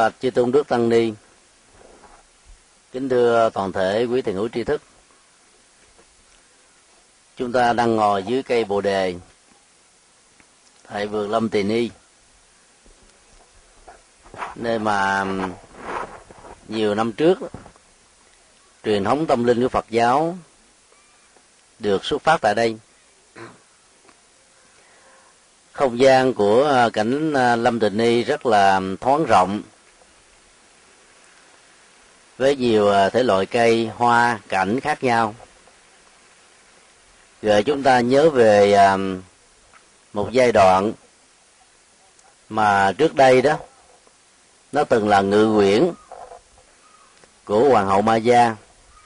Bạch chư tôn đức tăng ni, kính thưa toàn thể quý thiền hữu tri thức. Chúng ta đang ngồi dưới cây bồ đề tại vườn Lâm Tỳ Ni, nơi mà nhiều năm trước truyền thống tâm linh của Phật giáo được xuất phát tại đây không gian của cảnh lâm đình ni rất là thoáng rộng với nhiều à, thể loại cây, hoa, cảnh khác nhau. Rồi chúng ta nhớ về à, một giai đoạn mà trước đây đó, nó từng là ngự quyển của hoàng hậu ma gia,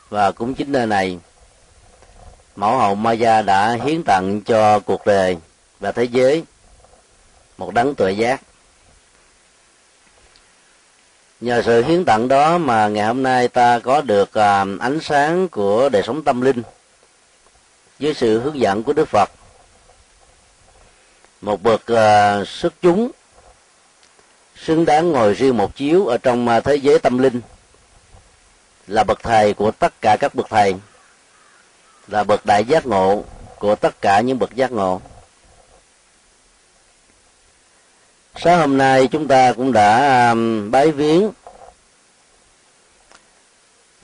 và cũng chính nơi này, mẫu hậu ma gia đã hiến tặng cho cuộc đời và thế giới một đấng tuệ giác nhờ sự hiến tặng đó mà ngày hôm nay ta có được à, ánh sáng của đời sống tâm linh với sự hướng dẫn của đức phật. Một bậc à, xuất chúng xứng đáng ngồi riêng một chiếu ở trong à, thế giới tâm linh là bậc thầy của tất cả các bậc thầy, là bậc đại giác ngộ của tất cả những bậc giác ngộ. Sáng hôm nay chúng ta cũng đã um, bái viếng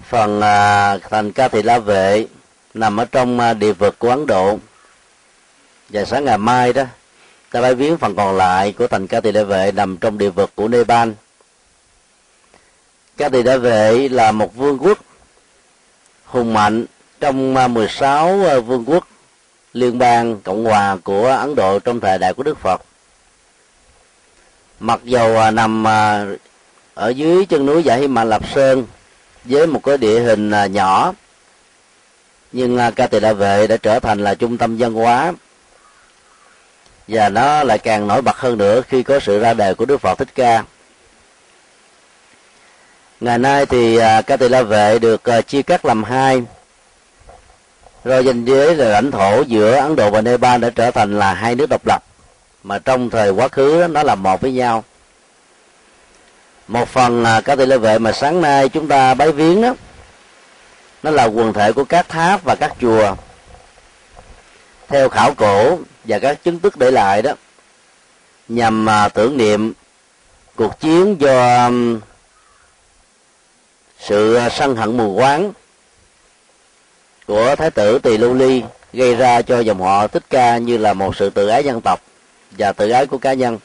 phần à, thành ca thị la vệ nằm ở trong à, địa vực của ấn độ. Và sáng ngày mai đó, ta bái viếng phần còn lại của thành ca thị la vệ nằm trong địa vực của nepal. Ca thị la vệ là một vương quốc hùng mạnh trong à, 16 vương quốc liên bang cộng hòa của ấn độ trong thời đại của đức phật mặc dầu à, nằm à, ở dưới chân núi dãy Hy Lập Sơn với một cái địa hình à, nhỏ, nhưng ca tỳ đại vệ đã trở thành là trung tâm văn hóa. Và nó lại càng nổi bật hơn nữa khi có sự ra đời của Đức Phật Thích Ca. Ngày nay thì ca tỳ la vệ được chia cắt làm hai. Rồi danh giới là lãnh thổ giữa Ấn Độ và Nepal đã trở thành là hai nước độc lập mà trong thời quá khứ đó, nó là một với nhau. Một phần là các tỷ lệ vệ mà sáng nay chúng ta bái viếng đó nó là quần thể của các tháp và các chùa. Theo khảo cổ và các chứng tức để lại đó nhằm à, tưởng niệm cuộc chiến do sự à, sân hận mù quáng của thái tử tỳ lưu ly gây ra cho dòng họ thích ca như là một sự tự ái dân tộc và tự ái của cá nhân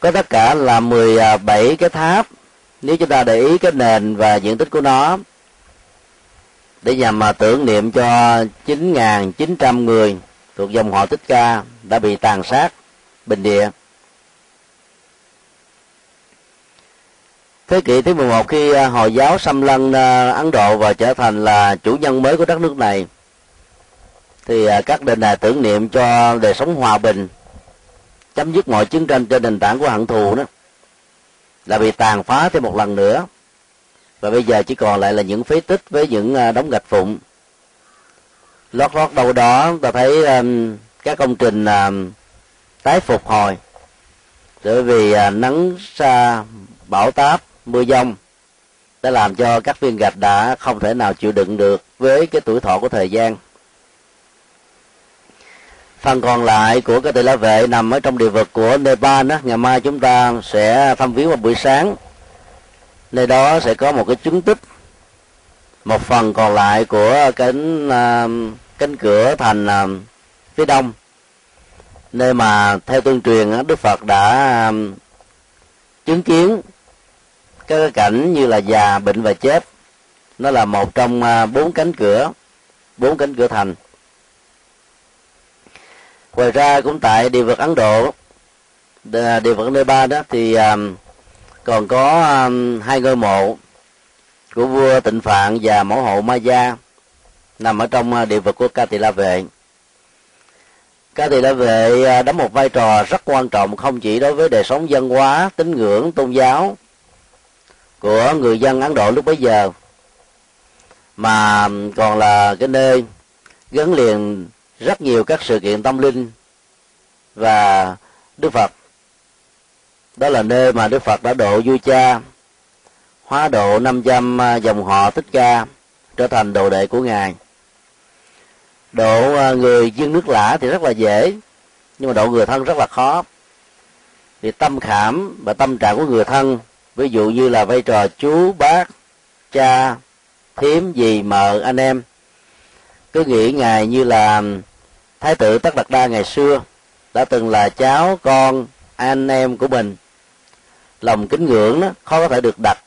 có tất cả là 17 à, cái tháp, nếu chúng ta để ý cái nền và diện tích của nó, để nhằm mà tưởng niệm cho 9.900 người thuộc dòng họ Thích Ca đã bị tàn sát, bình địa. Thế kỷ thứ 11 khi à, Hồi giáo xâm lăng à, Ấn Độ và trở thành là chủ nhân mới của đất nước này thì à, các đền đài tưởng niệm cho đời sống hòa bình chấm dứt mọi chiến tranh trên nền tảng của hận thù đó là bị tàn phá thêm một lần nữa. Và bây giờ chỉ còn lại là những phế tích với những à, đống gạch vụn lót lót đâu đó ta thấy um, các công trình um, tái phục hồi bởi vì uh, nắng xa bão táp mưa dông đã làm cho các viên gạch đã không thể nào chịu đựng được với cái tuổi thọ của thời gian phần còn lại của cái tỷ lệ vệ nằm ở trong địa vực của Nepal đó ngày mai chúng ta sẽ thăm viếng vào buổi sáng. Nơi đó sẽ có một cái chứng tích. Một phần còn lại của cánh uh, cánh cửa thành uh, phía đông. Nơi mà theo tương truyền Đức Phật đã uh, chứng kiến các cảnh như là già bệnh và chết. Nó là một trong bốn cánh cửa bốn cánh cửa thành ngoài ra cũng tại địa vực ấn độ à, địa vực nepal đó thì um, còn có um, hai ngôi mộ của vua tịnh phạn và mẫu hậu ma gia nằm ở trong địa vực của ca tỳ la vệ. Ca tỳ la vệ đóng một vai trò rất quan trọng không chỉ đối với đời sống văn hóa tín ngưỡng tôn giáo của người dân ấn độ lúc bấy giờ mà còn là cái nơi gắn liền rất nhiều các sự kiện tâm linh và Đức Phật. Đó là nơi mà đức phật đã độ vua cha, hóa độ 500 à, dòng họ thích ca, trở thành đồ đệ của ngài. Độ à, người dân nước lã thì rất là dễ, nhưng mà độ người thân rất là khó. Vì tâm khảm và tâm trạng của người thân, ví dụ như là vai trò chú, bác, cha, thím, dì, mợ, anh em, cứ nghĩ ngài như là thái tử tất đạt đa ngày xưa đã từng là cháu con anh em của mình. Lòng kính ngưỡng đó, khó có thể được đặt.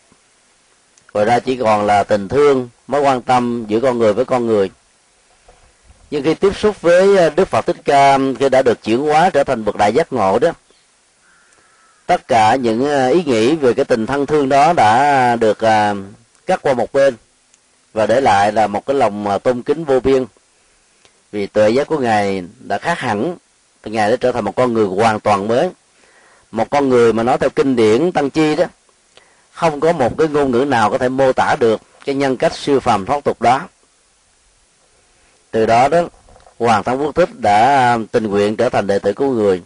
Ngoài ra chỉ còn là tình thương, mối quan tâm giữa con người với con người. Nhưng khi tiếp xúc với ờ, đức phật thích ca khi đã được chuyển hóa trở thành bậc đại giác ngộ đó, tất cả những ờ, ý nghĩ về cái tình thân thương đó đã được ờ, cắt qua một bên và để lại là một cái lòng tôn kính vô biên vì tuệ giác của ngài đã khác hẳn. Ngài đã trở thành một con người hoàn toàn mới, một con người mà nói theo kinh điển tăng chi đó. Không có một cái ngôn ngữ nào có thể mô tả được cái nhân cách siêu phàm thoát tục đó. Từ đó đó, hoàng thắng quốc thích đã à, tình nguyện trở thành đệ tử của người.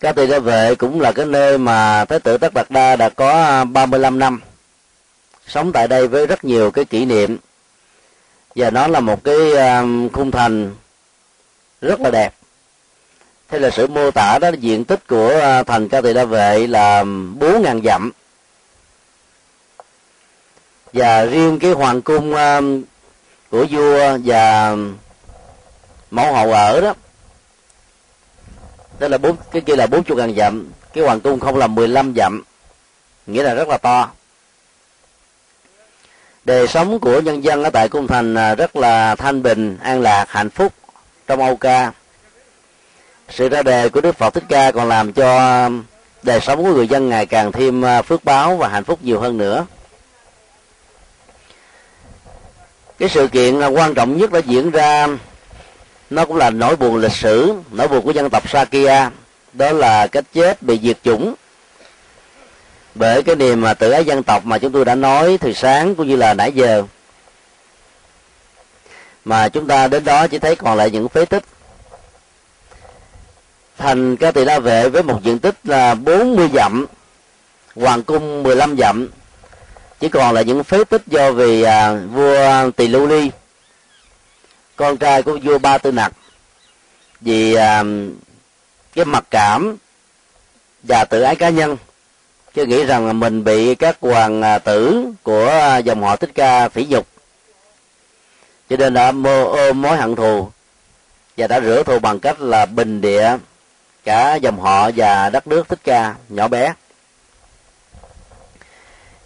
Ca Tỳ đa Vệ cũng là cái nơi mà Thái tử Tất Đạt Đa đã có à, 35 năm sống tại đây với rất nhiều cái kỷ niệm và nó là một cái um, khung thành rất là đẹp. Theo là sự mô tả đó, diện tích của uh, thành ca tỳ đa vệ là bốn ngàn dặm. Và riêng cái hoàng cung um, của vua và mẫu hậu ở đó đó là bốn, cái kia là bốn chục ngàn dặm. Cái hoàng cung không là mười lăm dặm, nghĩa là rất là to đời sống của nhân dân ở tại cung thành à, rất là thanh bình, an lạc, hạnh phúc trong âu ca. Sự ra đề của đức phật thích ca còn làm cho đời sống của người dân ngày càng thêm à, phước báo và hạnh phúc nhiều hơn nữa. Cái sự kiện à, quan trọng nhất đã diễn ra, nó cũng là nỗi buồn lịch sử, nỗi buồn của dân tộc Sakya, đó là cái chết bị diệt chủng bởi cái niềm mà tự ái dân tộc mà chúng tôi đã nói từ sáng cũng như là nãy giờ. Mà chúng ta đến đó chỉ thấy còn lại những phế tích. Thành ca tỳ la vệ với một diện tích là 40 dặm hoàng cung 15 dặm. Chỉ còn là những phế tích do vì à, vua tỳ lưu ly con trai của vua ba tư nặc vì à, cái mặc cảm và tự ái cá nhân chứ nghĩ rằng là mình bị các hoàng à, tử của à, dòng họ thích ca phỉ nhục. Cho nên đã mơ ôm mối hận thù và đã rửa thù bằng cách là bình địa cả dòng họ và đất nước thích ca nhỏ bé.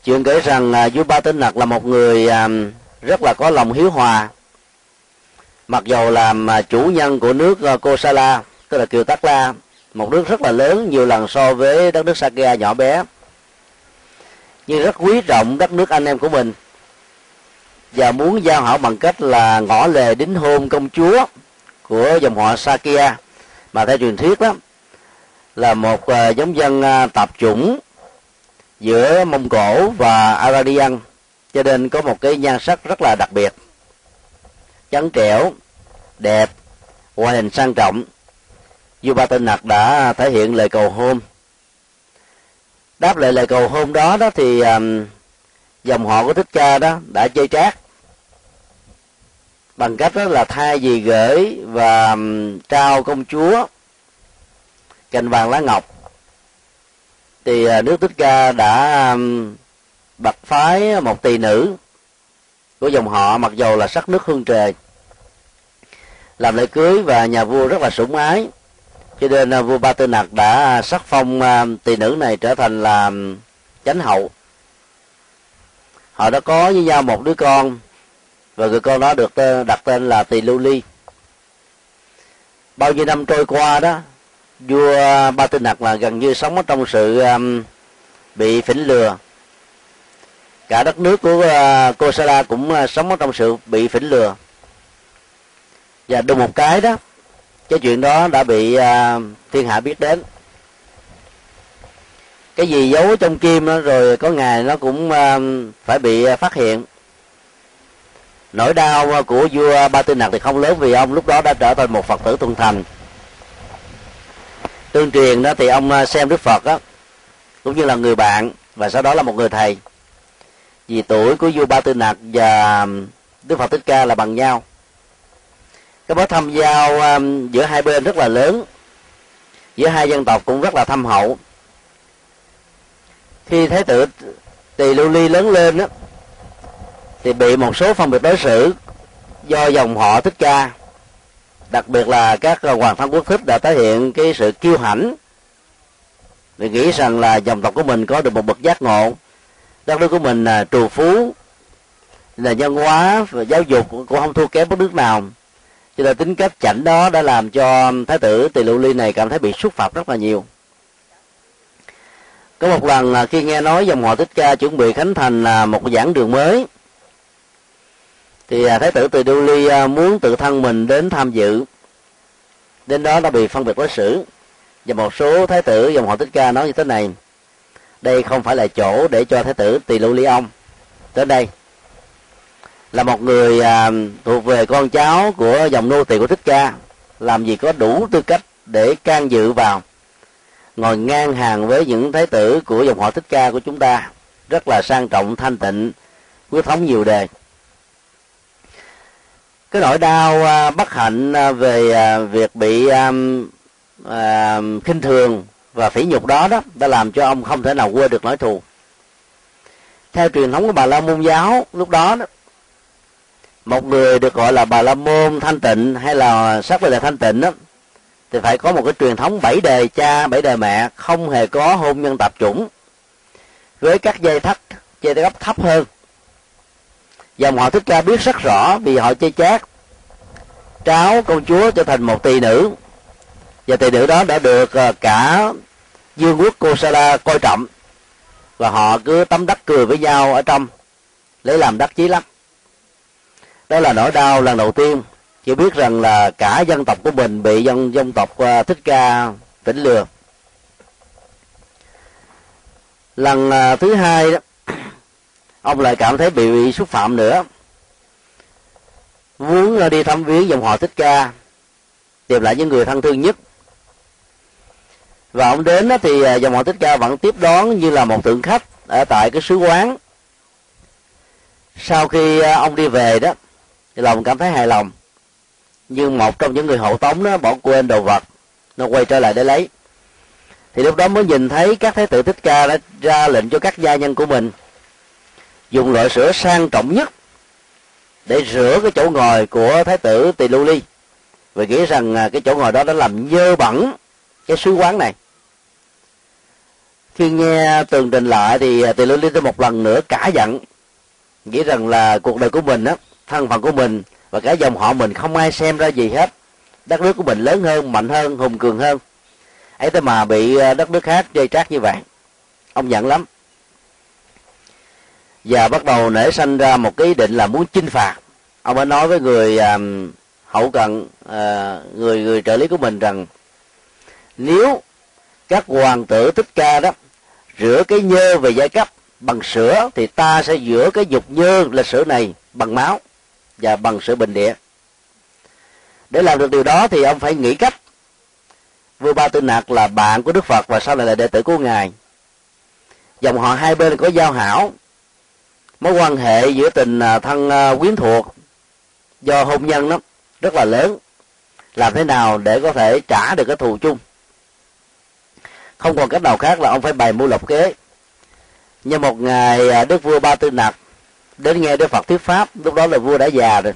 Chuyện kể rằng à, vua ba tinh nặc là một người rất là có lòng hiếu hòa. Mặc dầu làm chủ nhân của nước kosala tức là kiều tắc la, một nước rất là lớn, nhiều lần so với đất nước sakya nhỏ bé nhưng rất quý trọng đất nước anh em của mình. Và muốn giao hảo bằng cách là ngõ lề đính hôn công chúa của dòng họ Sakia. Mà theo truyền thuyết đó là một uh, giống dân uh, tạp chủng giữa Mông Cổ và Aradian. Cho nên có một cái nhan sắc rất là đặc biệt. Trắng trẻo đẹp ngoại hình sang trọng. Vua ba tên nặc đã thể hiện lời cầu hôn đáp lại lời cầu hôn đó đó thì um, dòng họ của thích ca đó đã chơi trác. Bằng cách đó là thay vì gửi và um, trao công chúa cành vàng lá ngọc thì uh, nước thích ca đã um, bật phái một tỳ nữ của dòng họ mặc dầu là sắc nước hương trời. Làm lễ cưới và nhà vua rất là sủng ái cho nên à, vua ba tư nặc đã à, sắc phong à, tỳ nữ này trở thành là chánh hậu. Họ đã có với nhau một đứa con và người con đó được tên, đặt tên là tỳ lưu ly. Bao nhiêu năm trôi qua đó vua ba tư nặc là gần như sống ở trong sự um, bị phỉnh lừa. Cả đất nước của uh, Kosala cũng uh, sống ở trong sự bị phỉnh lừa. Và đúng một cái đó cái chuyện đó đã bị à, thiên hạ biết đến. Cái gì giấu trong kim đó, rồi có ngày nó cũng à, phải bị à, phát hiện. Nỗi đau à, của vua ba tư nặc thì không lớn vì ông lúc đó đã trở thành một phật tử tuân thành. Tương truyền đó thì ông à, xem đức phật đó cũng như là người bạn và sau đó là một người thầy. Vì tuổi của vua ba tư nặc và đức phật thích ca là bằng nhau cái mối thâm giao um, giữa hai bên rất là lớn. Giữa hai dân tộc cũng rất là thâm hậu. Khi thái tử tỳ lưu ly lớn lên đó, thì bị một số phân biệt đối xử do dòng họ thích ca đặc biệt là các hoàng thân quốc thích đã thể hiện cái sự kiêu hãnh. Vì nghĩ rằng là dòng tộc của mình có được một bậc giác ngộ. Đất nước của mình là trù phú là nhân hóa và giáo dục cũng không thua kém bất nước nào cho nên tính cách chảnh đó đã làm cho thái tử tỳ lưu ly này cảm thấy bị xúc phạm rất là nhiều. Có một lần à, khi nghe nói dòng họ thích ca chuẩn bị khánh thành là một giảng đường mới, thì à, thái tử tỳ lưu ly à, muốn tự thân mình đến tham dự. Đến đó đã bị phân biệt đối xử. Và một số thái tử dòng họ thích ca nói như thế này, đây không phải là chỗ để cho thái tử tỳ lưu ly ông. Tới đây là một người à, thuộc về con cháu của dòng nô tỳ của thích ca. Làm gì có đủ tư cách để can dự vào ngồi ngang hàng với những thái tử của dòng họ thích ca của chúng ta. Rất là sang trọng thanh tịnh quyết thống nhiều đề. Cái nỗi đau à, bất hạnh à, về à, việc bị à, à, khinh thường và phỉ nhục đó đó đã làm cho ông không thể nào quên được nỗi thù. Theo truyền thống của bà la môn giáo lúc đó, đó một người được gọi là bà la môn, thanh tịnh, hay là sắc về là thanh tịnh đó thì phải có một cái truyền thống bảy đời cha, bảy đời mẹ, không hề có hôn nhân tạp chủng. Với các dây thắt dây gấp thấp hơn. Dòng họ thích ca biết rất rõ vì họ chơi chát cháu công chúa trở thành một tỳ nữ. Và tỳ nữ đó đã được ờ, cả dương quốc Kosala coi trọng. Và họ cứ tấm đắc cười với nhau ở trong, lấy làm đắc chí lắm đó là nỗi đau lần đầu tiên. Chỉ biết rằng là cả dân tộc của mình bị dân dân tộc à, thích ca tỉnh lừa. Lần à, thứ hai đó ông lại cảm thấy bị, bị xúc phạm nữa. Muốn à, đi thăm viếng dòng họ thích ca tìm lại những người thân thương nhất. Và ông đến đó thì dòng họ thích ca vẫn tiếp đón như là một tượng khách ở tại cái sứ quán. Sau khi ông đi về đó thì lòng cảm thấy hài lòng. Nhưng một trong những người hậu tống đó, bỏ quên đồ vật, nó quay trở lại để lấy. Thì lúc đó mới nhìn thấy các thái tử thích ca đã ra lệnh cho các gia nhân của mình dùng loại sữa sang trọng nhất để rửa cái chỗ ngồi của thái tử tỳ lưu ly vì nghĩ rằng à, cái chỗ ngồi đó đã làm dơ bẩn cái sứ quán này. Khi nghe tường trình lại thì à, tỳ lưu ly thêm một lần nữa cả giận, nghĩ rằng là cuộc đời của mình á thân phận của mình và cả dòng họ mình không ai xem ra gì hết. Đất nước của mình lớn hơn mạnh hơn hùng cường hơn. Ấy thế mà bị ờ, đất nước khác chơi trác như vậy. Ông giận lắm. Và bắt đầu nảy sanh ra một cái ý định là muốn chinh phạt. Ông ấy nói với người um, hậu cận uh, ờ, người người trợ lý của mình rằng nếu các hoàng tử thích ca đó rửa cái nhơ về giai cấp bằng sữa thì ta sẽ rửa cái dục nhơ lịch sử này bằng máu và bằng sự bình địa. Để làm được điều đó thì ông phải nghĩ cách. Vua ba tư nặc là bạn của đức phật và sau này là đệ tử của ngài. Dòng họ hai bên có giao hảo, mối quan hệ giữa tình à, thân à, quyến thuộc do hôn nhân đó rất là lớn. Làm thế nào để có thể trả được cái thù chung? Không còn cách nào khác là ông phải bày mưu lộc kế. Nhưng một ngày à, đức vua ba tư nặc đến nghe đức phật thuyết pháp lúc đó là vua đã già rồi.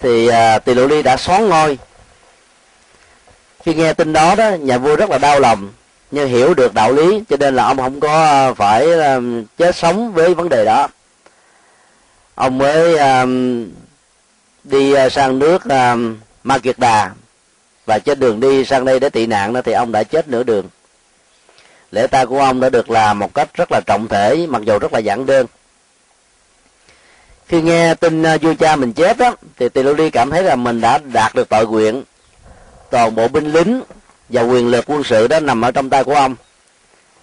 Thì à, tỳ lộ ly đã xóa ngôi. Khi nghe tin đó đó nhà vua rất là đau lòng nhưng hiểu được đạo lý cho nên là ông không có à, phải um, chết sống với vấn đề đó. Ông mới um, đi sang nước um, ma kiệt đà và trên đường đi sang đây để tị nạn đó thì ông đã chết nửa đường lễ ta của ông đã được làm một cách rất là trọng thể mặc dù rất là giản đơn. Khi nghe tin à, vua cha mình chết đó thì tỳ lô ly cảm thấy là mình đã đạt được tội nguyện. Toàn bộ binh lính và quyền lực quân sự đó nằm ở trong tay của ông.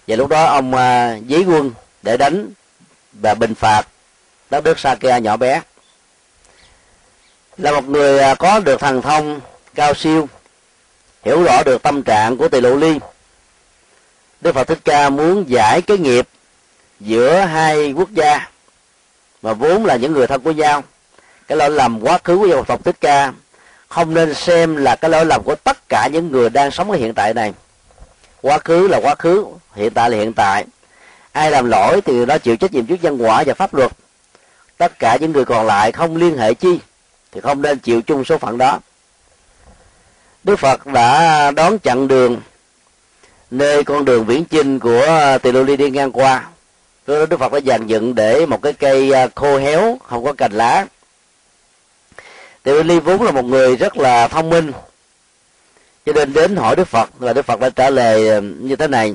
Và lúc đó ông à, dí quân để đánh và bình phạt đất nước Sakya nhỏ bé. Là một người à, có được thần thông cao siêu hiểu rõ được tâm trạng của tỳ lụ ly đức phật thích ca muốn giải cái nghiệp giữa hai quốc gia, mà vốn là những người thân của nhau. Cái lỗi lầm quá khứ của dòng tộc thích ca không nên xem là cái lỗi lầm của tất cả những người đang sống ở hiện tại này. Quá khứ là quá khứ, hiện tại là hiện tại. Ai làm lỗi thì nó chịu trách nhiệm trước nhân quả và pháp luật. Tất cả những người còn lại không liên hệ chi thì không nên chịu chung số phận đó. Đức phật đã đón chặn đường nơi con đường viễn chinh của à, tỳ lô ly đi ngang qua. Lúc đó đức phật đã dàn dựng để một cái cây à, khô héo không có cành lá. Tỳ lô ly vốn là một người rất là thông minh. Cho nên đến hỏi đức phật và đức phật đã trả lời à, như thế này.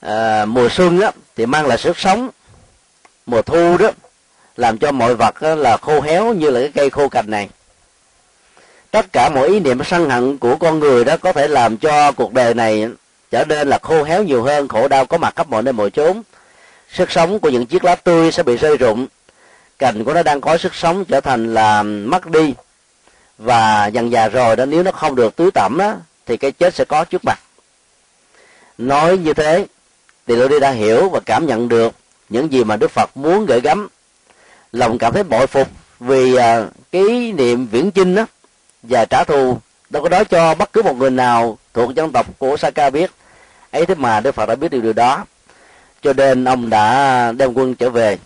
À, mùa xuân á, thì mang lại sức sống. Mùa thu đó làm cho mọi vật đó là khô héo như là cái cây khô cành này tất cả mọi ý niệm sân hận của con người đó có thể làm cho cuộc đời này trở nên là khô héo nhiều hơn, khổ đau có mặt khắp mọi nơi mọi chốn. Sức sống của những chiếc lá tươi sẽ bị rơi rụng. Cành của nó đang có sức sống trở thành là mất đi. Và dần già rồi đó, nếu nó không được tưới tẩm đó thì cái chết sẽ có trước mặt. Nói như thế, thì tôi đi đã hiểu và cảm nhận được những gì mà đức phật muốn gửi gắm. Lòng cảm thấy bội phục vì à, cái niệm viễn chinh đó và trả thù. Đâu có nói cho bất cứ một người nào thuộc dân tộc của Saka biết. Ấy thế mà Đức Phật đã biết điều điều đó. Cho nên ông đã đem quân trở về.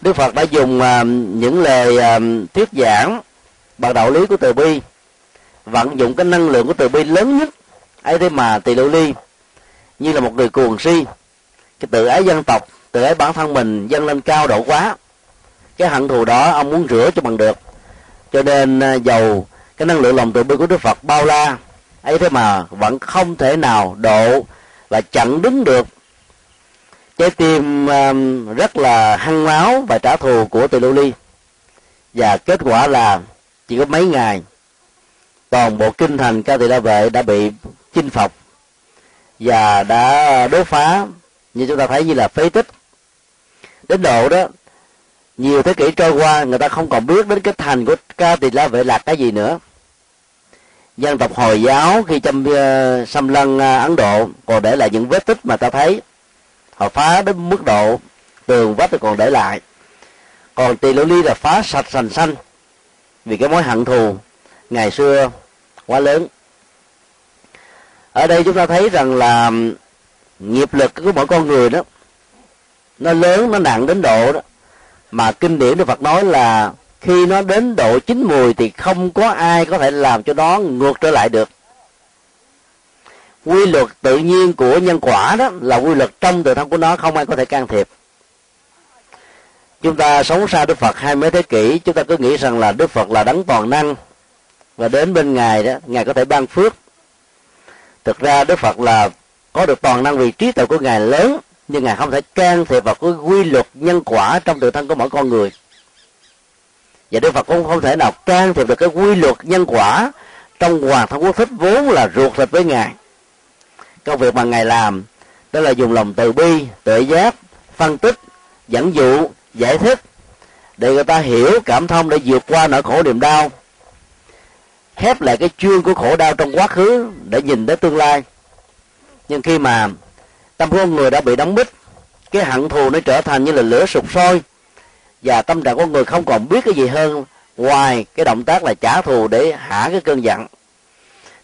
Đức Phật đã dùng uh, những lời uh, thuyết giảng bằng đạo lý của từ bi vận dụng cái năng lượng của từ bi lớn nhất. Ấy thế mà tỳ lưu ly như là một người cuồng si cái tự ái dân tộc tự ái bản thân mình dâng lên cao độ quá cái hận thù đó ông muốn rửa cho bằng được cho nên à, dầu cái năng lượng lòng từ bi của đức phật bao la, ấy thế mà vẫn không thể nào độ và chặn đứng được. Trái tim à, rất là hăng máu và trả thù của tỳ lô ly. Và kết quả là chỉ có mấy ngày, toàn bộ kinh thành ca tỳ la vệ đã bị chinh phục và đã đốt phá. Như chúng ta thấy như là phế tích. Đến độ đó nhiều thế kỷ trôi qua người ta không còn biết đến cái thành của ca tỳ la vệ là cái gì nữa. Dân tộc hồi giáo khi châm uh, ờ, xâm lăng uh, ờ, ấn độ còn để lại những vết tích mà ta thấy. Họ phá đến mức độ tường vách còn để lại. Còn tỳ lô ly là phá sạch sành xanh vì cái mối hận thù ngày xưa quá lớn. Ở đây chúng ta thấy rằng là nghiệp lực của mỗi con người đó nó lớn nó nặng đến độ đó mà kinh điển đức phật nói là khi nó đến độ chín mùi thì không có ai có thể làm cho nó ngược trở lại được. Quy luật tự nhiên của nhân quả đó là quy luật trong tự thân của nó, không ai có thể can thiệp. Chúng ta sống xa đức phật hai mấy thế kỷ, chúng ta cứ nghĩ rằng là đức phật là đấng toàn năng. Và đến bên ngài đó, ngài có thể ban phước. Thực ra đức phật là có được toàn năng vì trí tuệ của ngài lớn nhưng ngài không thể can thiệp vào cái quy luật nhân quả trong tự thân của mỗi con người. Và đức phật cũng không thể nào can thiệp được cái quy luật nhân quả trong hoàng thân quốc thích vốn là ruột thịt với ngài. Công việc mà ngài làm, đó là dùng lòng từ bi, tự giác, phân tích, dẫn dụ, giải thích để người ta hiểu cảm thông để vượt qua nỗi khổ niềm đau, khép lại cái chương của khổ đau trong quá khứ để nhìn tới tương lai. Nhưng khi mà tâm của con người đã bị đóng bít cái hận thù nó trở thành như là lửa sụp sôi. Và tâm trạng của người không còn biết cái gì hơn ngoài cái động tác là trả thù để hạ cái cơn giận.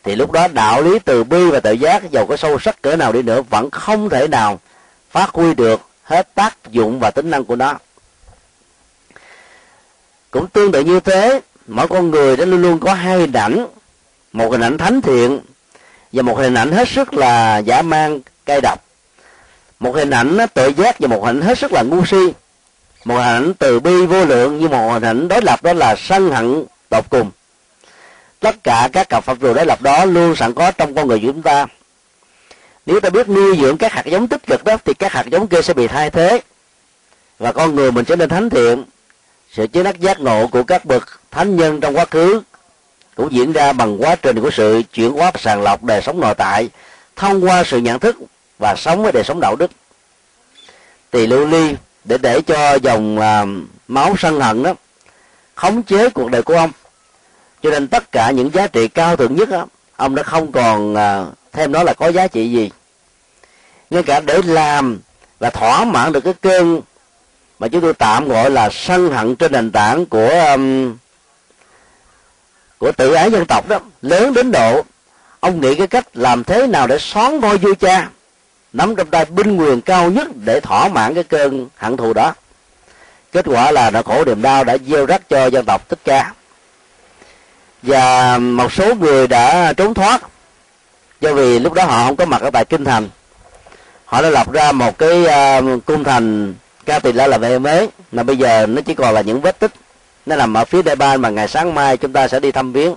Thì lúc đó đạo lý từ bi và tự giác, dầu có sâu sắc cỡ nào đi nữa, vẫn không thể nào phát huy được hết tác dụng và tính năng của nó. Cũng tương tự như thế, mỗi con người đã luôn luôn có hai hình ảnh. Một hình ảnh thánh thiện và một hình ảnh hết sức là giả mang cay độc một hình ảnh tự giác và một hình ảnh hết sức là ngu si. Một hình ảnh từ bi vô lượng như một hình ảnh đối lập đó là sân hận tột cùng. Tất cả các cặp phật trù đối lập đó luôn sẵn có trong con người của chúng ta. Nếu ta biết nuôi dưỡng các hạt giống tích cực đó, thì các hạt giống kia sẽ bị thay thế. Và con người mình trở nên thánh thiện. Sự chế đắc giác ngộ của các bậc thánh nhân trong quá khứ cũng diễn ra bằng quá trình của sự chuyển hóa sàng lọc đời sống nội tại thông qua sự nhận thức và sống với đời sống đạo đức. Tỳ lưu ly để để cho dòng uh, máu sân hận đó khống chế cuộc đời của ông. Cho nên tất cả những giá trị cao thượng nhất đó, ông đã không còn uh, thêm đó là có giá trị gì. Ngay cả để làm và thỏa mãn được cái cơn mà chúng tôi tạm gọi là sân hận trên nền tảng của um, của tự ái dân tộc đó lớn đến độ ông nghĩ cái cách làm thế nào để xóa voi vua cha nắm trong tay binh quyền cao nhất để thỏa mãn cái cơn hận thù đó. Kết quả là nỗi khổ niềm đau đã gieo rắc cho dân tộc tất ca. Và một số người đã trốn thoát do vì lúc đó họ không có mặt ở tại kinh thành. Họ đã lập ra một cái uh, cung thành ca tỳ la là về mới mà bây giờ nó chỉ còn là những vết tích. Nó nằm ở phía Đài Ban mà ngày sáng mai chúng ta sẽ đi thăm viếng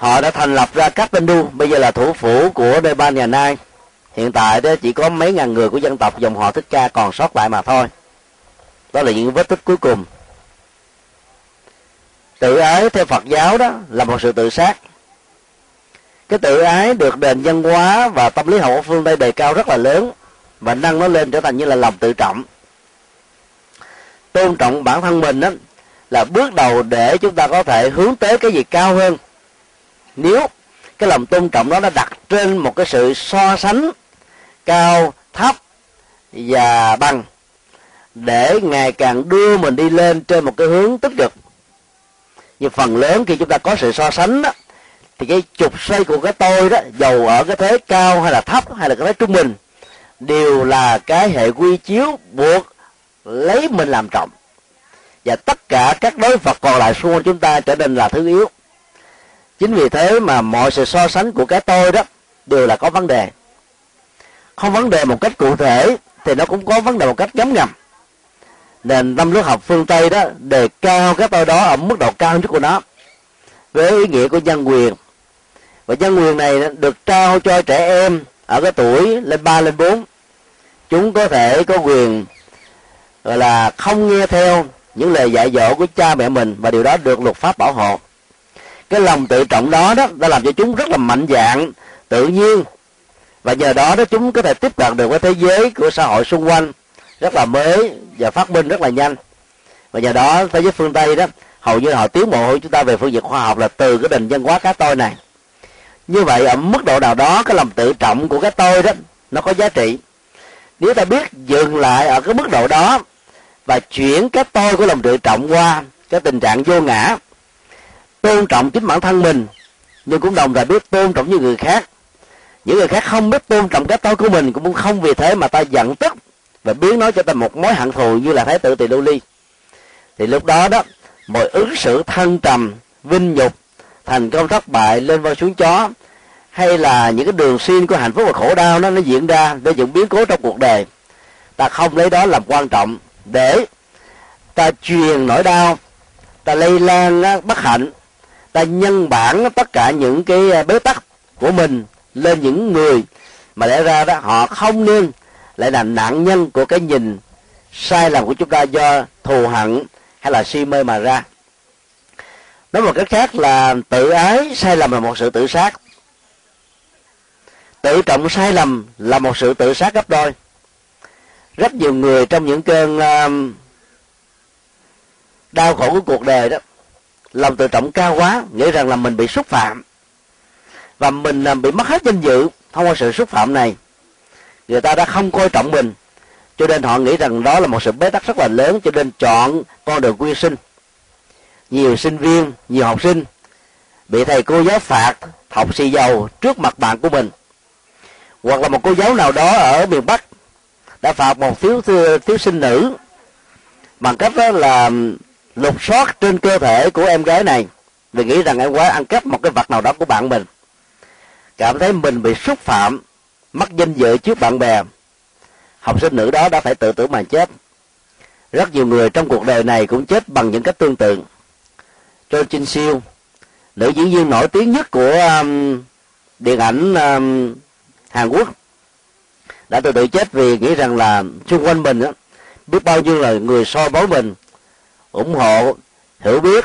họ đã thành lập ra các bây giờ là thủ phủ của Nepal Ban ngày nay hiện tại đó chỉ có mấy ngàn người của dân tộc dòng họ thích ca còn sót lại mà thôi. Đó là những vết tích cuối cùng. Tự ái theo phật giáo đó là một sự tự sát. Cái tự ái được nền văn hóa và tâm lý học ở phương tây đề cao rất là lớn và nâng nó lên trở thành như là lòng tự trọng. Tôn trọng bản thân mình đó là bước đầu để chúng ta có thể hướng tới cái gì cao hơn nếu cái lòng tôn trọng đó nó đặt trên một cái sự so sánh cao thấp và bằng để ngày càng đưa mình đi lên trên một cái hướng tích cực. Nhưng phần lớn khi chúng ta có sự so sánh đó, thì cái trục xoay của cái tôi đó dầu ở cái thế cao hay là thấp hay là cái thế trung bình đều là cái hệ quy chiếu buộc lấy mình làm trọng. Và tất cả các đối vật còn lại xung quanh chúng ta trở nên là thứ yếu chính vì thế mà mọi sự so sánh của cái tôi đó đều là có vấn đề. Không vấn đề một cách cụ thể thì nó cũng có vấn đề một cách ngấm ngầm nền tâm lý học phương tây đó đề cao cái tôi đó ở mức độ cao nhất của nó với ý nghĩa của nhân quyền. Và nhân quyền này được trao cho trẻ em ở cái tuổi lên ba, lên bốn. Chúng có thể có quyền, gọi là, không nghe theo những lời dạy dỗ của cha mẹ mình và điều đó được luật pháp bảo hộ cái lòng tự trọng đó đó, đã làm cho chúng rất là mạnh dạng, tự nhiên. Và nhờ đó đó chúng có thể tiếp cận được với thế giới của xã hội xung quanh rất là mới và phát minh rất là nhanh. Và nhờ đó, thế giới phương tây đó, hầu như họ tiến bộ. Hơn chúng ta về phương diện khoa học là từ cái định nhân hóa cá tôi này. Như vậy, ở mức độ nào đó, cái lòng tự trọng của cái tôi đó, nó có giá trị. Nếu ta biết dừng lại ở cái mức độ đó và chuyển cái tôi của lòng tự trọng qua, cái tình trạng vô ngã tôn trọng chính bản thân mình, nhưng cũng đồng thời biết tôn trọng những người khác. Những người khác không biết tôn trọng cái tôi của mình cũng không vì thế mà ta giận tức và biến nó cho ta một mối hận thù như là thái tử tỳ lưu ly. Thì lúc đó đó, mọi ứng xử thân trầm, vinh nhục, thành công thất bại lên voi xuống chó, hay là những cái đường xuyên của hạnh phúc và khổ đau nó nó diễn ra để những biến cố trong cuộc đời. Ta không lấy đó làm quan trọng để ta truyền nỗi đau, ta lây lan bất hạnh ta nhân bản tất cả những cái à, bế tắc của mình lên những người mà lẽ ra đó họ không nên lại là nạn nhân của cái nhìn sai lầm của chúng ta do thù hận hay là si mê mà ra. Nói một cách khác là tự ái sai lầm là một sự tự sát. Tự trọng sai lầm là một sự tự sát gấp đôi. Rất nhiều người trong những cơn à, đau khổ của cuộc đời đó lòng tự trọng cao quá nghĩ rằng là mình bị xúc phạm. Và mình à, bị mất hết danh dự, thông qua sự xúc phạm này, người ta đã không coi trọng mình. Cho nên họ nghĩ rằng đó là một sự bế tắc rất là lớn, cho nên chọn con đường quyên sinh. Nhiều sinh viên, nhiều học sinh bị thầy cô giáo phạt học xì dầu trước mặt bạn của mình. Hoặc là một cô giáo nào đó ở miền bắc đã phạt một thiếu thiếu sinh nữ bằng cách đó là lục soát trên cơ thể của em gái này. Vì nghĩ rằng em gái ăn cắp một cái vật nào đó của bạn mình. Cảm thấy mình bị xúc phạm mất danh dự trước bạn bè. Học sinh nữ đó đã phải tự tử mà chết. Rất nhiều người trong cuộc đời này cũng chết bằng những cách tương tự. Cho Trinh Siêu nữ diễn viên nổi tiếng nhất của um, điện ảnh um, Hàn Quốc đã tự tử chết vì nghĩ rằng là xung quanh mình á, biết bao nhiêu là người soi bói mình ủng hộ hiểu biết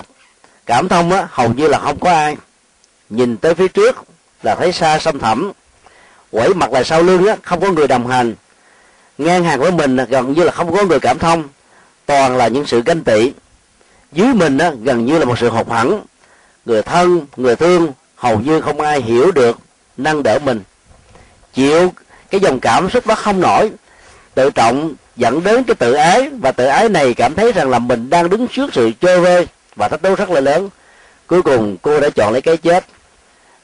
cảm thông á, hầu như là không có ai. Nhìn tới phía trước là thấy xa xăm thẳm. Quẩy mặt lại sau lưng á không có người đồng hành. Ngang hàng với mình gần như là không có người cảm thông. Toàn là những sự ganh tị. Dưới mình á, gần như là một sự hụt hẳn người thân người thương hầu như không ai hiểu được nâng đỡ mình. Chịu cái dòng cảm xúc đó không nổi. Tự trọng dẫn đến cái tự ái. Và tự ái này cảm thấy rằng là mình đang đứng trước sự chơi vơi và thách đố rất là lớn. Cuối cùng, cô đã chọn lấy cái chết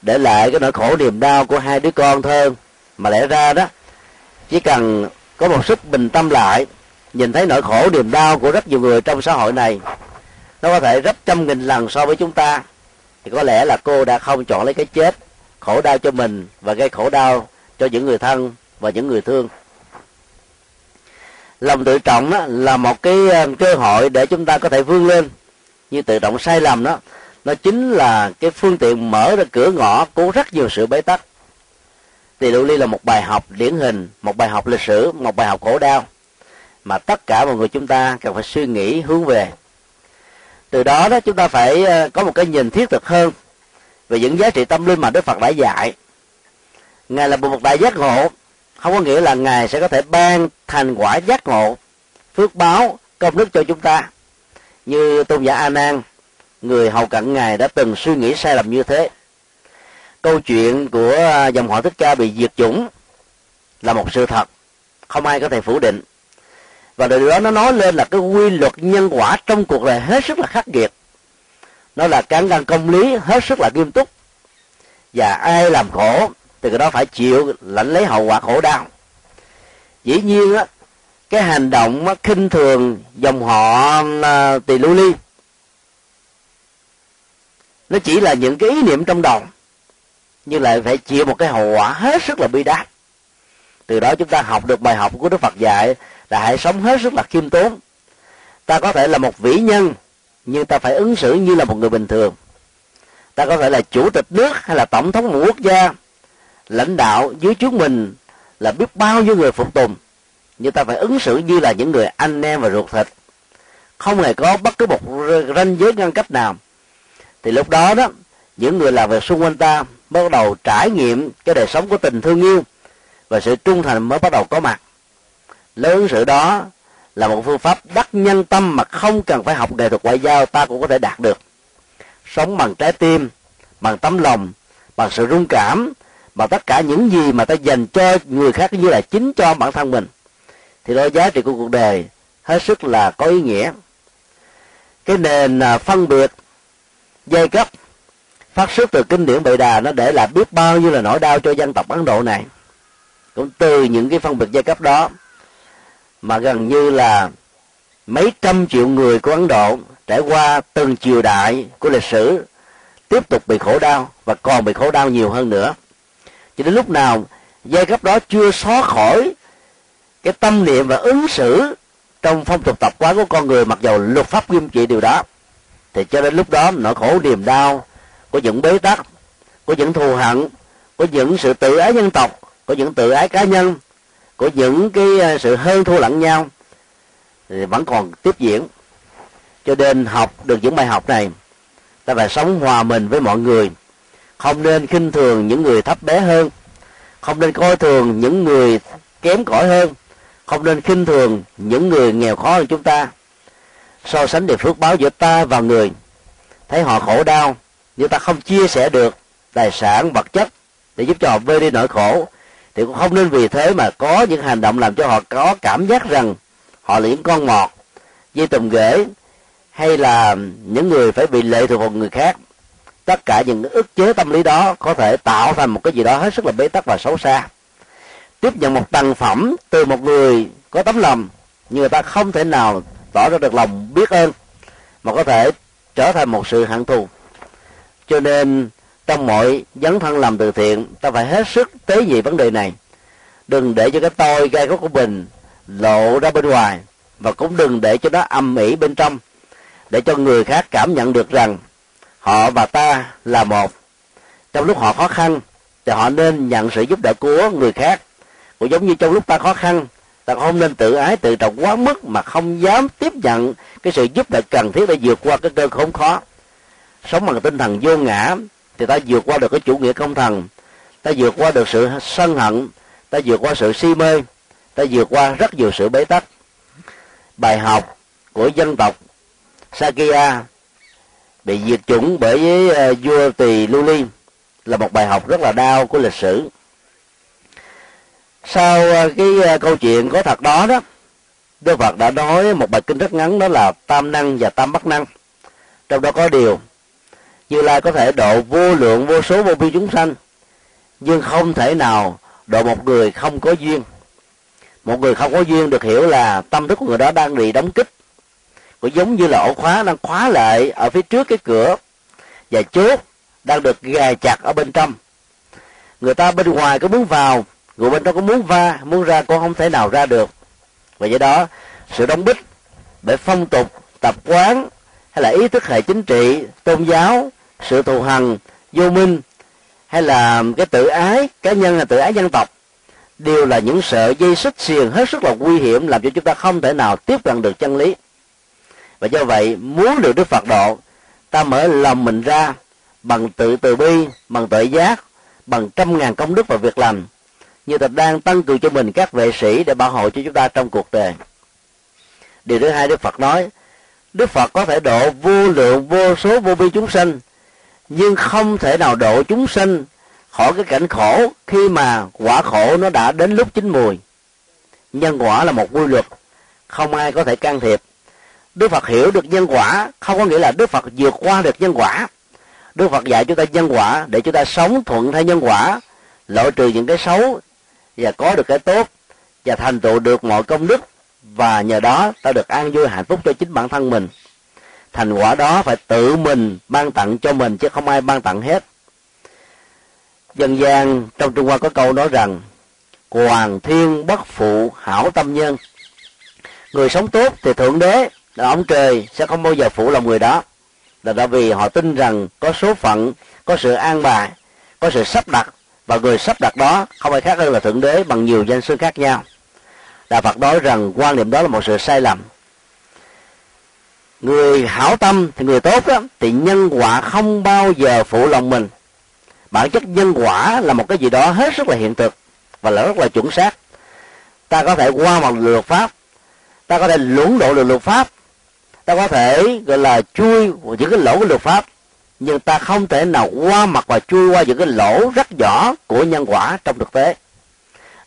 để lại cái nỗi khổ niềm đau của hai đứa con thơ. Mà lẽ ra đó, chỉ cần có một sức bình tâm lại, nhìn thấy nỗi khổ niềm đau của rất nhiều người trong xã hội này, nó có thể gấp trăm nghìn lần so với chúng ta, thì có lẽ là cô đã không chọn lấy cái chết, khổ đau cho mình và gây khổ đau cho những người thân và những người thương lòng tự trọng đó là một cái ờ, cơ hội để chúng ta có thể vươn lên. Như tự trọng sai lầm đó, nó chính là cái phương tiện mở ra cửa ngõ của rất nhiều sự bế tắc. Thì lưu ly là một bài học điển hình, một bài học lịch sử, một bài học khổ đau mà tất cả mọi người chúng ta cần phải suy nghĩ hướng về. Từ đó đó, chúng ta phải ờ, có một cái nhìn thiết thực hơn về những giá trị tâm linh mà đức phật đã dạy. Ngài là một đại giác ngộ không có nghĩa là ngài sẽ có thể ban thành quả giác ngộ, phước báo, công đức cho chúng ta. Như tôn giả a nan, người hầu cận ngài đã từng suy nghĩ sai lầm như thế. Câu chuyện của dòng họ thích ca bị diệt chủng là một sự thật, không ai có thể phủ định. Và điều đó nó nói lên là cái quy luật nhân quả trong cuộc đời hết sức là khắc nghiệt. Nó là cán cân công lý hết sức là nghiêm túc. Và ai làm khổ thì cái đó phải chịu lãnh lấy hậu quả khổ đau. Dĩ nhiên á cái hành động á, khinh thường dòng họ à, tỳ lưu ly nó chỉ là những cái ý niệm trong đầu nhưng lại phải chịu một cái hậu quả hết sức là bi đát. Từ đó chúng ta học được bài học của đức phật dạy là hãy sống hết sức là khiêm tốn. Ta có thể là một vĩ nhân nhưng ta phải ứng xử như là một người bình thường. Ta có thể là chủ tịch nước hay là tổng thống một quốc gia lãnh đạo dưới trước mình là biết bao nhiêu người phục tùng. Nhưng ta phải ứng xử như là những người anh em và ruột thịt. Không hề có bất cứ một ranh giới ngăn cách nào. Thì lúc đó đó, những người làm việc xung quanh ta bắt đầu trải nghiệm cái đời sống của tình thương yêu và sự trung thành mới bắt đầu có mặt. Lớn sự đó là một phương pháp đắc nhân tâm mà không cần phải học nghệ thuật ngoại giao ta cũng có thể đạt được. Sống bằng trái tim, bằng tấm lòng, bằng sự rung cảm mà tất cả những gì mà ta dành cho người khác như là chính cho bản thân mình, thì đó giá trị của cuộc đời hết sức là có ý nghĩa. Cái nền à, phân biệt, giai cấp, phát xuất từ kinh điển bệ đà nó để lại biết bao nhiêu là nỗi đau cho dân tộc ấn độ này. Cũng từ những cái phân biệt giai cấp đó mà gần như là mấy trăm triệu người của ấn độ trải qua từng triều đại của lịch sử tiếp tục bị khổ đau và còn bị khổ đau nhiều hơn nữa cho đến lúc nào giai cấp đó chưa xóa khỏi cái tâm niệm và ứng xử trong phong tục tập quán của con người, mặc dầu luật pháp nghiêm trị điều đó, thì cho đến lúc đó nỗi khổ niềm đau của những bế tắc, của những thù hận, của những sự tự ái dân tộc, của những tự ái cá nhân, của những cái à, sự hơn thua lẫn nhau thì vẫn còn tiếp diễn. Cho nên học được những bài học này, ta phải sống hòa mình với mọi người không nên khinh thường những người thấp bé hơn. Không nên coi thường những người kém cỏi hơn. Không nên khinh thường những người nghèo khó hơn chúng ta. So sánh về phước báo giữa ta và người. Thấy họ khổ đau, nhưng ta không chia sẻ được tài sản, vật chất để giúp cho họ vơi đi nỗi khổ. Thì cũng không nên vì thế mà có những hành động làm cho họ có cảm giác rằng họ là những con mọt, dây tùm ghế, hay là những người phải bị lệ thuộc vào người khác tất cả những ức chế tâm lý đó có thể tạo thành một cái gì đó hết sức là bế tắc và xấu xa. Tiếp nhận một tầng phẩm từ một người có tấm lòng, nhưng người ta không thể nào tỏ ra được lòng biết ơn, mà có thể trở thành một sự hận thù. Cho nên, trong mọi dấn thân làm từ thiện, ta phải hết sức tế nhị vấn đề này. Đừng để cho cái tôi gai góc của mình lộ ra bên ngoài, và cũng đừng để cho nó âm ỉ bên trong, để cho người khác cảm nhận được rằng họ và ta là một. Trong lúc họ khó khăn, thì họ nên nhận sự giúp đỡ của người khác. Cũng giống như trong lúc ta khó khăn, ta không nên tự ái tự trọng quá mức mà không dám tiếp nhận cái sự giúp đỡ cần thiết để vượt qua cái cơn khốn khó. Sống bằng tinh thần vô ngã, thì ta vượt qua được cái chủ nghĩa công thần. Ta vượt qua được sự sân hận, ta vượt qua sự si mê, ta vượt qua rất nhiều sự bế tắc. Bài học của dân tộc Sakia bị diệt chủng bởi với ờ, vua tỳ Lưu Ly là một bài học rất là đau của lịch sử. Sau ờ, cái ờ, câu chuyện có thật đó đó, Đức Phật đã nói một bài kinh rất ngắn đó là tam năng và tam bất năng. Trong đó có điều, như lai có thể độ vô lượng vô số vô vi chúng sanh, nhưng không thể nào độ một người không có duyên. Một người không có duyên được hiểu là tâm thức của người đó đang bị đóng kích cũng giống như là ổ khóa đang khóa lại ở phía trước cái cửa và chốt đang được gài chặt ở bên trong. Người ta bên ngoài có muốn vào, người bên trong có muốn va, muốn ra cũng không thể nào ra được. Và do đó, sự đóng bích bởi phong tục, tập quán hay là ý thức hệ chính trị, tôn giáo, sự thù hằn, vô minh hay là cái tự ái, cá nhân là tự ái dân tộc đều là những sợi dây xích xiềng hết sức là nguy hiểm làm cho chúng ta không thể nào tiếp cận được chân lý và do vậy, muốn được đức phật độ, ta mở lòng mình ra bằng tự từ bi, bằng tự giác bằng trăm ngàn công đức và việc làm như ta đang tăng cường cho mình các vệ sĩ để bảo hộ cho chúng ta trong cuộc đời. Điều thứ hai đức phật nói, đức phật có thể độ vô lượng, vô số, vô vi chúng sinh nhưng không thể nào độ chúng sinh khỏi cái cảnh khổ khi mà quả khổ nó đã đến lúc chín mùi. Nhân quả là một quy luật, không ai có thể can thiệp đức phật hiểu được nhân quả, không có nghĩa là đức phật vượt qua được nhân quả. Đức phật dạy chúng ta nhân quả để chúng ta sống thuận theo nhân quả, loại trừ những cái xấu và có được cái tốt và thành tựu được mọi công đức. Và nhờ đó, ta được an vui hạnh phúc cho chính bản thân mình. Thành quả đó phải tự mình ban tặng cho mình, chứ không ai ban tặng hết. Dân gian trong trung hoa có câu nói rằng hoàng thiên bất phụ hảo tâm nhân. Người sống tốt thì thượng đế là ông trời sẽ không bao giờ phụ lòng người đó. Là tại vì họ tin rằng có số phận, có sự an bài, có sự sắp đặt, và người sắp đặt đó không ai khác hơn là thượng đế bằng nhiều danh xưng khác nhau. Đạo phật nói rằng quan niệm đó là một sự sai lầm. Người hảo tâm thì người tốt đó thì nhân quả không bao giờ phụ lòng mình. Bản chất nhân quả là một cái gì đó hết sức là hiện thực và là rất là chuẩn xác. Ta có thể qua một luật pháp, ta có thể lũng độ được luật pháp ta có thể, gọi là, chui những cái lỗ của luật pháp, nhưng ta không thể nào qua mặt và chui qua những cái lỗ rất nhỏ của nhân quả trong thực tế.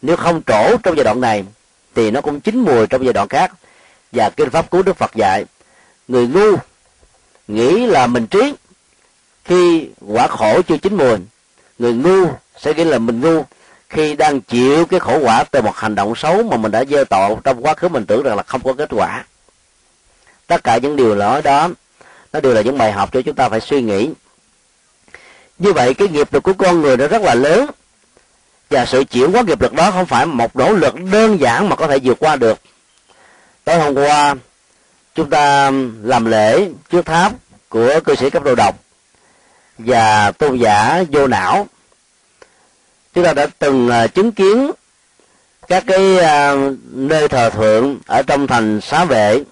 Nếu không trổ trong giai đoạn này, thì nó cũng chín mùi trong giai đoạn khác. Và kinh pháp cứu đức phật dạy, người ngu nghĩ là mình trí, khi quả khổ chưa chín mùi, người ngu sẽ nghĩ là mình ngu khi đang chịu cái khổ quả từ một hành động xấu mà mình đã gieo tội trong quá khứ mình tưởng rằng là không có kết quả tất cả những điều lỗi đó, nó đều là những bài học cho chúng ta phải suy nghĩ. Như vậy, cái nghiệp lực của con người nó rất là lớn. Và sự chuyển hóa nghiệp lực đó không phải một nỗ lực đơn giản mà có thể vượt qua được. Tối hôm qua, chúng ta làm lễ trước tháp của cư sĩ cấp độ độc và tôn giả vô não. Chúng ta đã từng à, chứng kiến các cái à, nơi thờ thượng ở trong thành xá vệ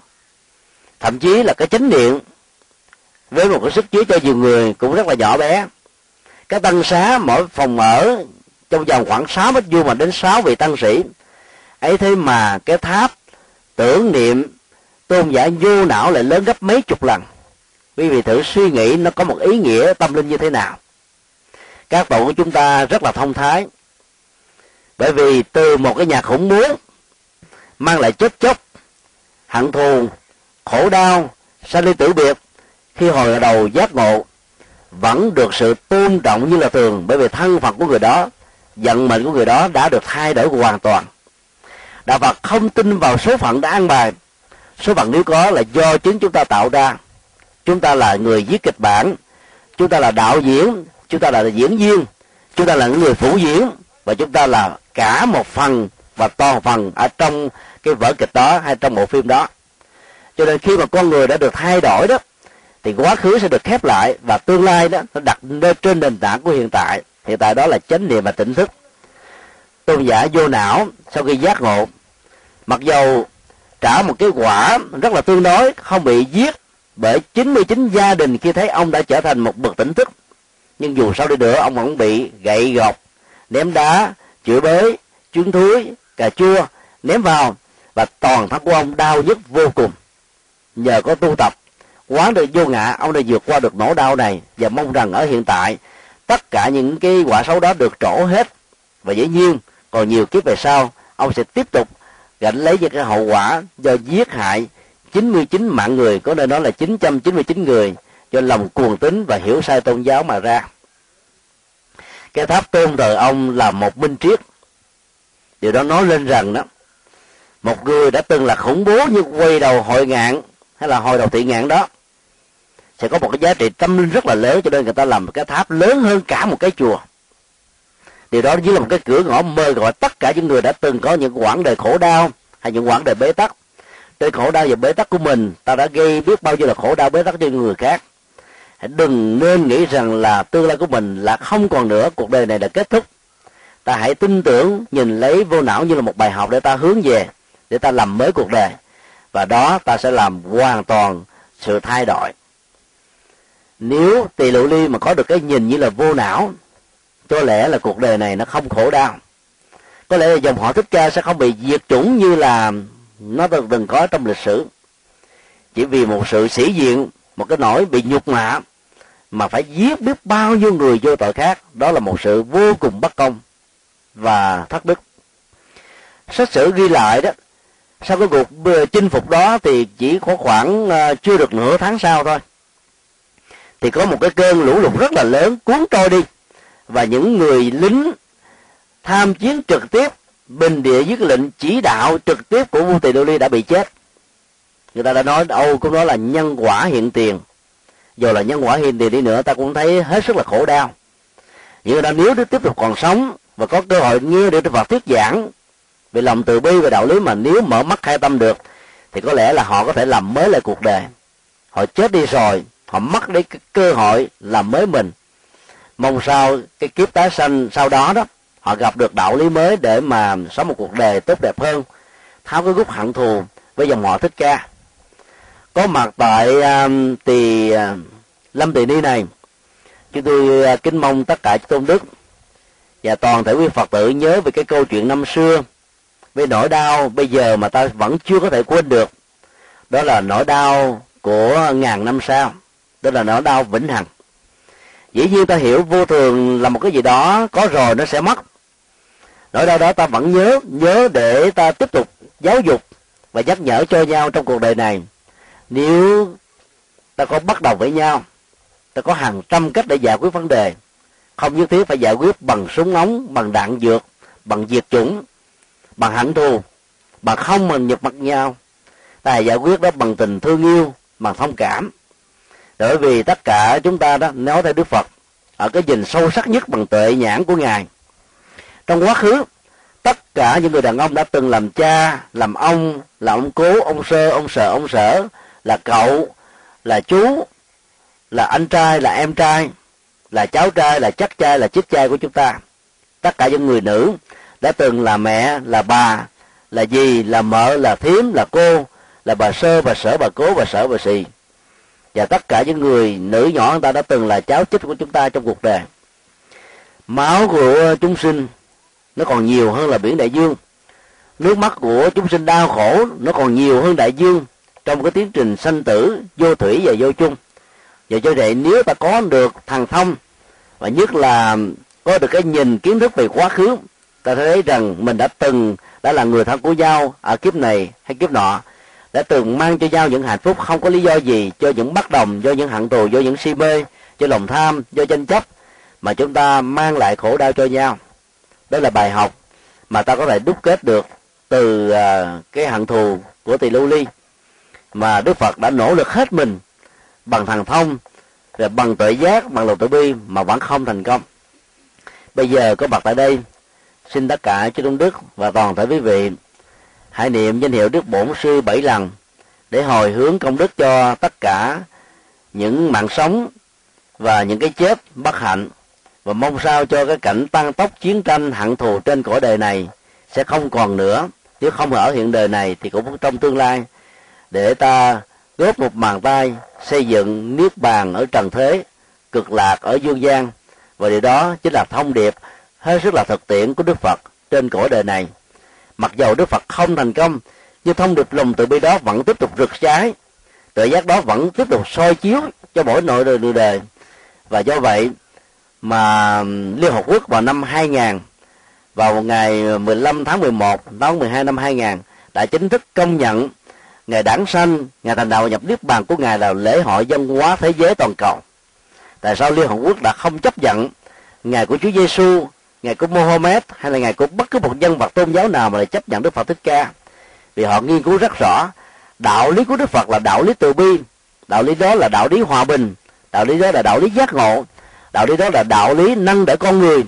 thậm chí là cái chánh điện với một cái sức chứa cho nhiều người cũng rất là nhỏ bé. Cái tăng xá mỗi phòng ở trong vòng khoảng 6 mét vuông mà đến 6 vị tăng sĩ. Ấy thế mà cái tháp tưởng niệm tôn giả vô não lại lớn gấp mấy chục lần. Quý vị thử suy nghĩ nó có một ý nghĩa tâm linh như thế nào. Các tổ của chúng ta rất là thông thái. Bởi vì từ một cái nhà khủng bố mang lại chết chóc, hận thù khổ đau sanh ly tử biệt khi hồi đầu giác ngộ, vẫn được sự tôn trọng như là thường, bởi vì thân phận của người đó, vận mệnh của người đó đã được thay đổi hoàn toàn. Đạo phật không tin vào số phận đã an bài. Số phận nếu có là do chính chúng ta tạo ra. Chúng ta là người viết kịch bản, chúng ta là đạo diễn, chúng ta là diễn viên, chúng ta là những người phụ diễn, và chúng ta là cả một phần và toàn phần ở trong cái vở kịch đó hay trong bộ phim đó cho nên khi mà con người đã được thay đổi đó, thì quá khứ sẽ được khép lại và tương lai đó, nó đặt trên nền tảng của hiện tại. Hiện tại đó là chánh niệm và tỉnh thức. Tôn giả vô não sau khi giác ngộ, mặc dầu trả một cái quả rất là tương đối, không bị giết bởi 99 gia đình khi thấy ông đã trở thành một bậc tỉnh thức, nhưng dù sao đi nữa, ông vẫn bị gậy gọc, ném đá, chửi bới trứng thúi, cà chua, ném vào và toàn thân của ông đau nhức vô cùng nhờ có tu tập, quán được vô ngã, ông đã vượt qua được nỗi đau này và mong rằng ở hiện tại, tất cả những cái quả xấu đó được trổ hết. Và dĩ nhiên, còn nhiều kiếp về sau, ông sẽ tiếp tục gánh lấy những cái hậu quả do giết hại 99 mạng người, có nơi đó là 999 người, do lòng cuồng tín và hiểu sai tôn giáo mà ra. Cái tháp tôn thờ ông là một minh triết. Điều đó nói lên rằng đó, một người đã từng là khủng bố như quay đầu hội ngạn hay là hồi đầu thị ngạn đó, sẽ có một cái giá trị tâm linh rất là lớn cho nên người ta làm một cái tháp lớn hơn cả một cái chùa. Điều đó chỉ là một cái cửa ngõ mời gọi tất cả những người đã từng có những quãng đời khổ đau hay những quãng đời bế tắc. Trên khổ đau và bế tắc của mình, ta đã gây biết bao nhiêu là khổ đau bế tắc cho người khác. Hãy đừng nên nghĩ rằng là tương lai của mình là không còn nữa, cuộc đời này là kết thúc. Ta hãy tin tưởng, nhìn lấy vô não như là một bài học để ta hướng về, để ta làm mới cuộc đời và đó ta sẽ làm hoàn toàn sự thay đổi. Nếu tỳ lụ ly mà có được cái nhìn như là vô não, có lẽ là cuộc đời này nó không khổ đau. Có lẽ là dòng họ thích ca sẽ không bị diệt chủng như là nó từng từng có trong lịch sử. Chỉ vì một sự sĩ diện, một cái nỗi bị nhục mạ mà phải giết biết bao nhiêu người vô tội khác, đó là một sự vô cùng bất công và thất đức. Sách sử ghi lại đó sau cái cuộc chinh phục đó thì chỉ có khoảng ờ, chưa được nửa tháng sau thôi. Thì có một cái cơn lũ lụt rất là lớn cuốn trôi đi. Và những người lính tham chiến trực tiếp, bình địa dưới cái lệnh chỉ đạo trực tiếp của vua tỳ đô ly đã bị chết. Người ta đã nói, âu cũng nói là nhân quả hiện tiền. Dù là nhân quả hiện tiền đi nữa, ta cũng thấy hết sức là khổ đau. Nhưng người ta nếu tiếp tục còn sống và có cơ hội nghe được Phật thuyết giảng vì lòng từ bi và đạo lý mà nếu mở mắt khai tâm được thì có lẽ là họ có thể làm mới lại cuộc đời. Họ chết đi rồi họ mất đi cái cơ hội làm mới mình. Mong sao cái kiếp tái sanh sau đó đó họ gặp được đạo lý mới để mà sống một cuộc đời tốt đẹp hơn tháo cái gút hận thù với dòng họ thích ca. Có mặt tại um, tỳ uh, lâm tỳ ni này chúng tôi uh, kính mong tất cả tôn đức và toàn thể quý phật tử nhớ về cái câu chuyện năm xưa với nỗi đau bây giờ mà ta vẫn chưa có thể quên được. Đó là nỗi đau của ngàn năm sau. Đó là nỗi đau vĩnh hằng. Dĩ nhiên ta hiểu vô thường là một cái gì đó có rồi nó sẽ mất. Nỗi đau đó ta vẫn nhớ nhớ để ta tiếp tục giáo dục và nhắc nhở cho nhau trong cuộc đời này. Nếu ta có bắt đầu với nhau, ta có hàng trăm cách để giải quyết vấn đề. Không nhất thiết phải giải quyết bằng súng ống, bằng đạn dược, bằng diệt chủng bằng hận thù. Bằng không mình nhập mặt nhau. Ta giải quyết đó bằng tình thương yêu, bằng thông cảm. Bởi vì tất cả chúng ta đó nói theo đức phật, ở cái nhìn sâu sắc nhất bằng tuệ nhãn của ngài. Trong quá khứ, tất cả những người đàn ông đã từng làm cha, làm ông, là ông cố, ông sơ, ông sợ, ông sở, là cậu, là chú, là anh trai, là em trai, là cháu trai, là chắc trai, là chích trai của chúng ta. Tất cả những người nữ đã từng là mẹ, là bà, là dì, là mợ, là thím, là cô, là bà sơ, bà sở, bà cố, bà sở, bà xì. Và tất cả những người nữ nhỏ người ta đã từng là cháu chích của chúng ta trong cuộc đời. Máu của chúng sinh, nó còn nhiều hơn là biển đại dương. Nước mắt của chúng sinh đau khổ, nó còn nhiều hơn đại dương trong cái tiến trình sanh tử, vô thủy và vô chung. Và cho vậy, nếu ta có được thằng thông, và nhất là có được cái nhìn kiến thức về quá khứ ta thấy rằng mình đã từng đã là người thân của nhau ở kiếp này hay kiếp nọ, đã từng mang cho nhau những hạnh phúc không có lý do gì cho những bất đồng, do những hận thù, do những si mê, do lòng tham, do tranh chấp, mà chúng ta mang lại khổ đau cho nhau đó là bài học mà ta có thể đúc kết được từ à, cái hận thù của tỳ lưu ly, mà đức phật đã nỗ lực hết mình bằng thần thông, rồi bằng tuệ giác, bằng lòng tự bi mà vẫn không thành công. Bây giờ có mặt tại đây xin tất cả chư tôn đức và toàn thể quý vị hãy niệm danh hiệu đức bổn sư bảy lần để hồi hướng công đức cho tất cả những mạng sống và những cái chết bất hạnh. Và mong sao cho cái cảnh tăng tốc chiến tranh hận thù trên cõi đời này sẽ không còn nữa. Nếu không ở hiện đời này thì cũng trong tương lai. Để ta góp một bàn tay xây dựng niết bàn ở trần thế, cực lạc ở dương gian. Và điều đó chính là thông điệp hết sức là thực tiễn của đức phật trên cõi đời này. Mặc dầu đức phật không thành công, nhưng thông điệp lòng từ bi đó vẫn tiếp tục rực cháy tự giác đó vẫn tiếp tục soi chiếu cho mỗi nội đời người đời. Và do vậy mà Liên Hợp Quốc vào năm 2000 vào ngày 15 tháng 11 tháng 12 năm 2000 đã chính thức công nhận ngày đản sanh, ngày thành đạo nhập niết bàn của ngài là lễ hội văn hóa thế giới toàn cầu. Tại sao liên hợp quốc đã không chấp nhận ngày của chúa giêsu ngày của mohammed hay là ngày của bất cứ một nhân vật tôn giáo nào mà lại chấp nhận đức phật thích ca vì họ nghiên cứu rất rõ đạo lý của đức phật là đạo lý từ bi đạo lý đó là đạo lý hòa bình đạo lý đó là đạo lý giác ngộ đạo lý đó là đạo lý nâng đỡ con người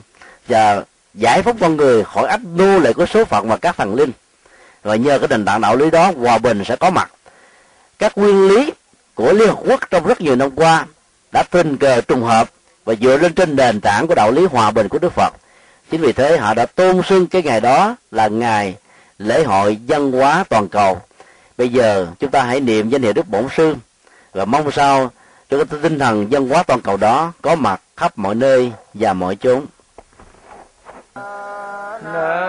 và giải phóng con người khỏi ách nô lệ của số phận và các thần linh và nhờ cái nền tảng đạo lý đó hòa bình sẽ có mặt các nguyên lý của liên hợp quốc trong rất nhiều năm qua đã tình cờ trùng hợp và dựa lên trên nền tảng của đạo lý hòa bình của đức phật chính vì thế họ đã tôn xưng cái ngày đó là ngày lễ hội văn hóa toàn cầu. Bây giờ chúng ta hãy niệm danh hiệu đức bổn sư và mong sao cho cái tinh thần văn hóa toàn cầu đó có mặt khắp mọi nơi và mọi chốn. Nam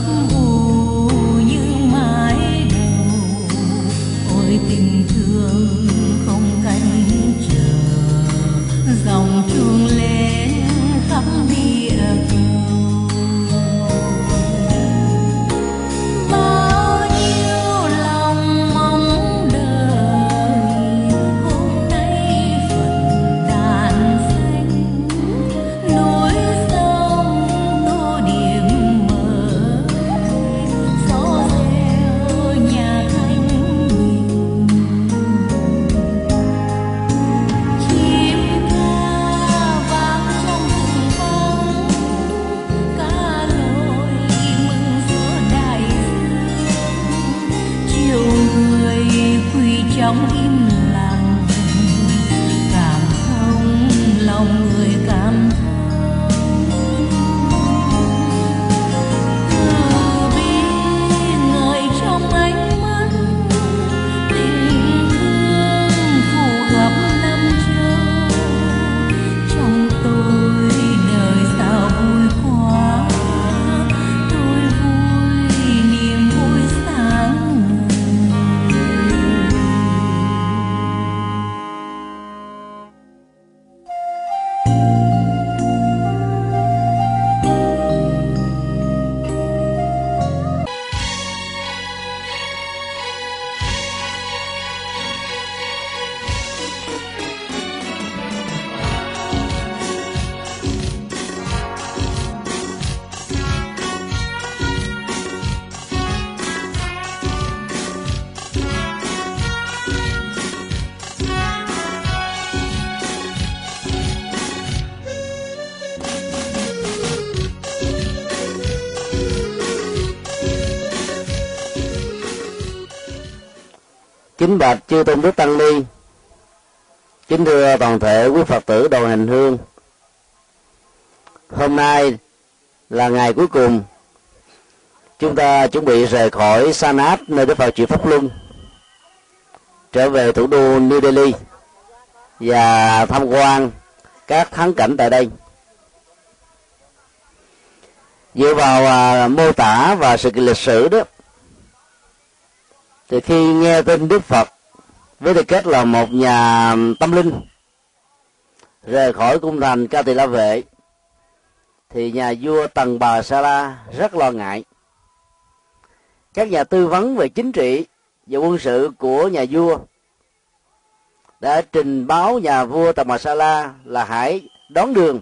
kính bạch chư tôn đức tăng ni. Kính thưa toàn thể quý phật tử đoàn hành hương. Hôm nay là ngày cuối cùng chúng ta chuẩn bị rời khỏi sanat nơi đức phật chịu pháp luân trở về thủ đô new delhi và tham quan các thắng cảnh tại đây. Dựa vào à, mô tả và sự lịch sử đó thì khi nghe tin đức phật với tư cách là một nhà tâm linh, rời khỏi cung thành ca tỳ la vệ thì nhà vua tần bà sa la rất lo ngại. Các nhà tư vấn về chính trị và quân sự của nhà vua đã trình báo nhà vua tần bà sa la là hãy đón đường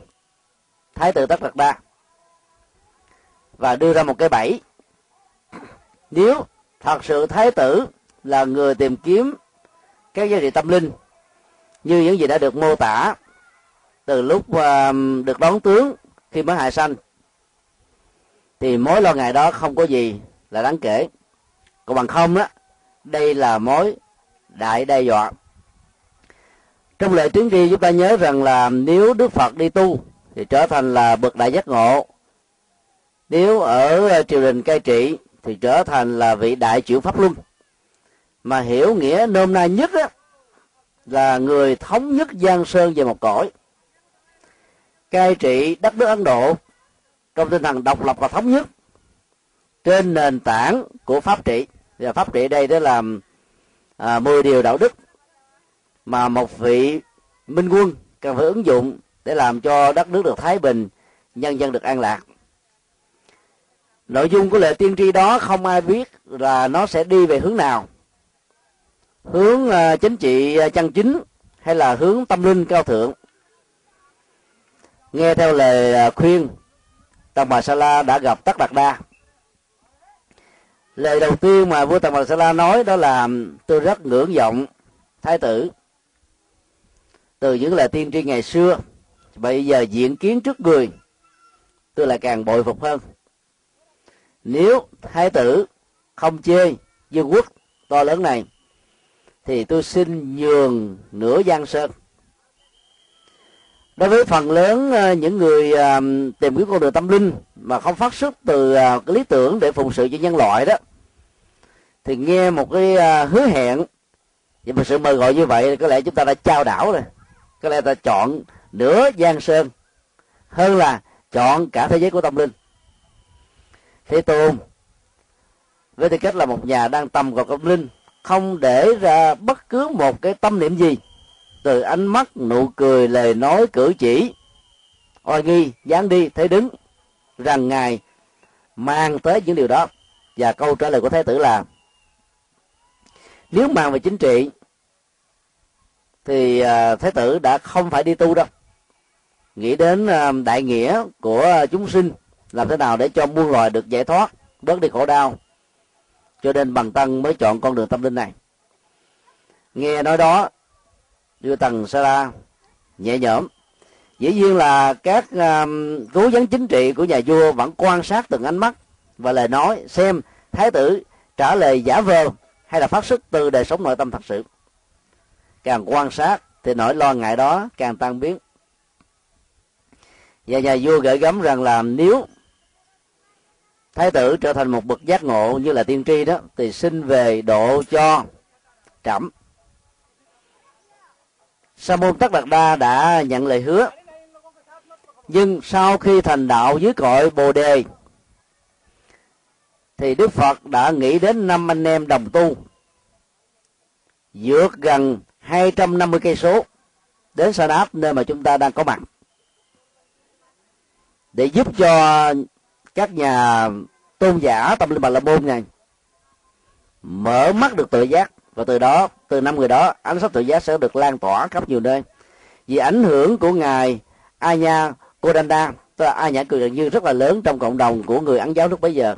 thái tử tất đạt đa và đưa ra một cái bẫy. Nếu thật sự thái tử là người tìm kiếm các giá trị tâm linh như những gì đã được mô tả từ lúc ờ, được đón tướng khi mới hại sanh. Thì mối lo ngại đó không có gì là đáng kể. Còn bằng không đó đây là mối đại đe dọa. Trong lệ tuyến tri chúng ta nhớ rằng là nếu đức phật đi tu thì trở thành là bậc đại giác ngộ. Nếu ở triều đình cai trị thì trở thành là vị đại triệu pháp luân mà hiểu nghĩa nôm na nhất á, là người thống nhất giang sơn về một cõi cai trị đất nước ấn độ trong tinh thần độc lập và thống nhất trên nền tảng của pháp trị. Và pháp trị đây đó là à, 10 điều đạo đức mà một vị minh quân cần phải ứng dụng để làm cho đất nước được thái bình nhân dân được an lạc. Nội dung của lời tiên tri đó không ai biết là nó sẽ đi về hướng nào hướng à, chính trị à, chân chính hay là hướng tâm linh cao thượng? Nghe theo lời à, khuyên tầng bà sa la đã gặp tất đạt đa. Lời đầu tiên mà vua tầng bà sa la nói đó là tôi rất ngưỡng vọng thái tử. Từ những lời tiên tri ngày xưa, bây giờ diện kiến trước người, tôi lại càng bội phục hơn. Nếu thái tử không chê vương quốc to lớn này thì tôi xin nhường nửa giang sơn. Đối với phần lớn ờ, những người ờ, tìm kiếm con đường tâm linh mà không phát xuất từ ờ, cái lý tưởng để phụng sự cho nhân loại đó, thì nghe một cái hứa hẹn nhưng mà sự mời gọi như vậy, có lẽ chúng ta đã trao đảo rồi. Có lẽ ta chọn nửa giang sơn hơn là chọn cả thế giới của tâm linh. Thế tôn, với tư cách là một nhà đang tầm vào tâm linh không để ra bất cứ một cái tâm niệm gì. Từ ánh mắt, nụ cười, lời nói, cử chỉ. Oai nghi dáng đi thế đứng, rằng ngài mang tới những điều đó. Và câu trả lời của thái tử là, nếu mang về chính trị, thì à, thái tử đã không phải đi tu đâu. Nghĩ đến à, đại nghĩa của à, chúng sinh, làm thế nào để cho muôn loài được giải thoát, bớt đi khổ đau cho nên bằng tăng mới chọn con đường tâm linh này. Nghe nói đó đưa tầng sa la nhẹ nhõm. Dĩ nhiên là các um, cố vấn chính trị của nhà vua vẫn quan sát từng ánh mắt và lời nói xem thái tử trả lời giả vờ hay là phát xuất từ đời sống nội tâm thật sự. Càng quan sát thì nỗi lo ngại đó càng tăng biến. Và nhà vua gợi gắm rằng là nếu thái tử trở thành một bậc giác ngộ như là tiên tri đó, thì xin về độ cho trẫm. Sa môn tất đạt đa đã nhận lời hứa, nhưng sau khi thành đạo dưới cội bồ đề, thì đức phật đã nghĩ đến năm anh em đồng tu, vượt gần 250 cây số đến Sa Đáp, nơi mà chúng ta đang có mặt, để giúp cho các nhà tôn giả tâm linh bà la môn này mở mắt được tự giác. Và từ đó từ năm người đó ánh sáng tự giác sẽ được lan tỏa khắp nhiều nơi. Vì ảnh hưởng của ngài Anya Kodanda tức là Anya nhãn cường như rất là lớn trong cộng đồng của người ấn giáo lúc bấy giờ.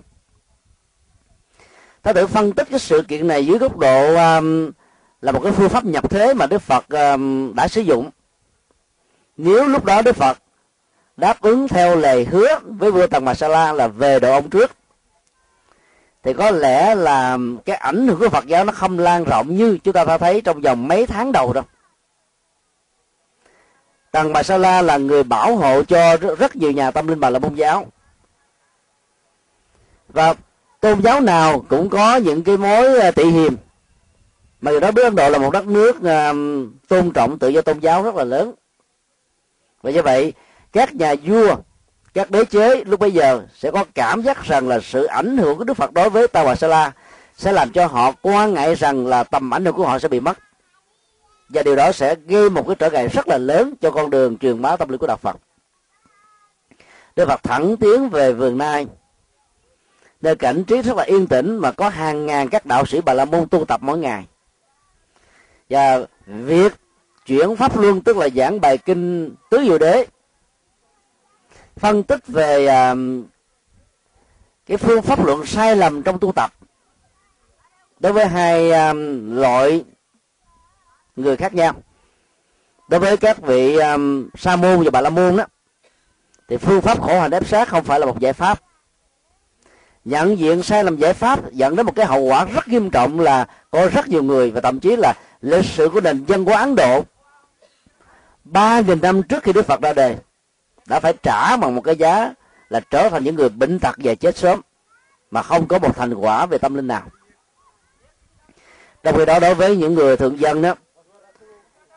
Ta tự phân tích cái sự kiện này dưới góc độ um, là một cái phương pháp nhập thế mà đức phật um, đã sử dụng. Nếu lúc đó đức phật đáp ứng theo lời hứa với vua tần masala là về độ ông trước thì có lẽ là cái ảnh hưởng của Phật giáo nó không lan rộng như chúng ta đã thấy trong vòng mấy tháng đầu đâu. Tần Bà Sa La là người bảo hộ cho rất nhiều nhà tâm linh Bà là Môn giáo. Và tôn giáo nào cũng có những cái mối à, tị hiềm. Mà đó biết Ấn Độ là một đất nước à, tôn trọng tự do tôn giáo rất là lớn. Và như vậy, các nhà vua, các đế chế lúc bây giờ sẽ có cảm giác rằng là sự ảnh hưởng của đức phật đối với tàu sa la sẽ làm cho họ quan ngại rằng là tầm ảnh hưởng của họ sẽ bị mất. Và điều đó sẽ gây một cái trở ngại rất là lớn cho con đường truyền bá tâm linh của đạo phật. Đức phật thẳng tiến về vườn nai, nơi cảnh trí rất là yên tĩnh mà có hàng ngàn các đạo sĩ bà la môn tu tập mỗi ngày. Và việc chuyển pháp luân tức là giảng bài kinh tứ diệu đế phân tích về à, cái phương pháp luận sai lầm trong tu tập. Đối với hai à, loại người khác nhau. Đối với các vị à, sa môn và bà la môn đó thì phương pháp khổ hành ép sát không phải là một giải pháp. Nhận diện sai lầm giải pháp dẫn đến một cái hậu quả rất nghiêm trọng là có rất nhiều người và thậm chí là lịch sử của nền dân của ấn độ, ba nghìn năm trước khi đức phật ra đời đã phải trả bằng một cái giá là trở thành những người bệnh tật và chết sớm, mà không có một thành quả về tâm linh nào. Trong khi đó, đối với những người thượng dân đó,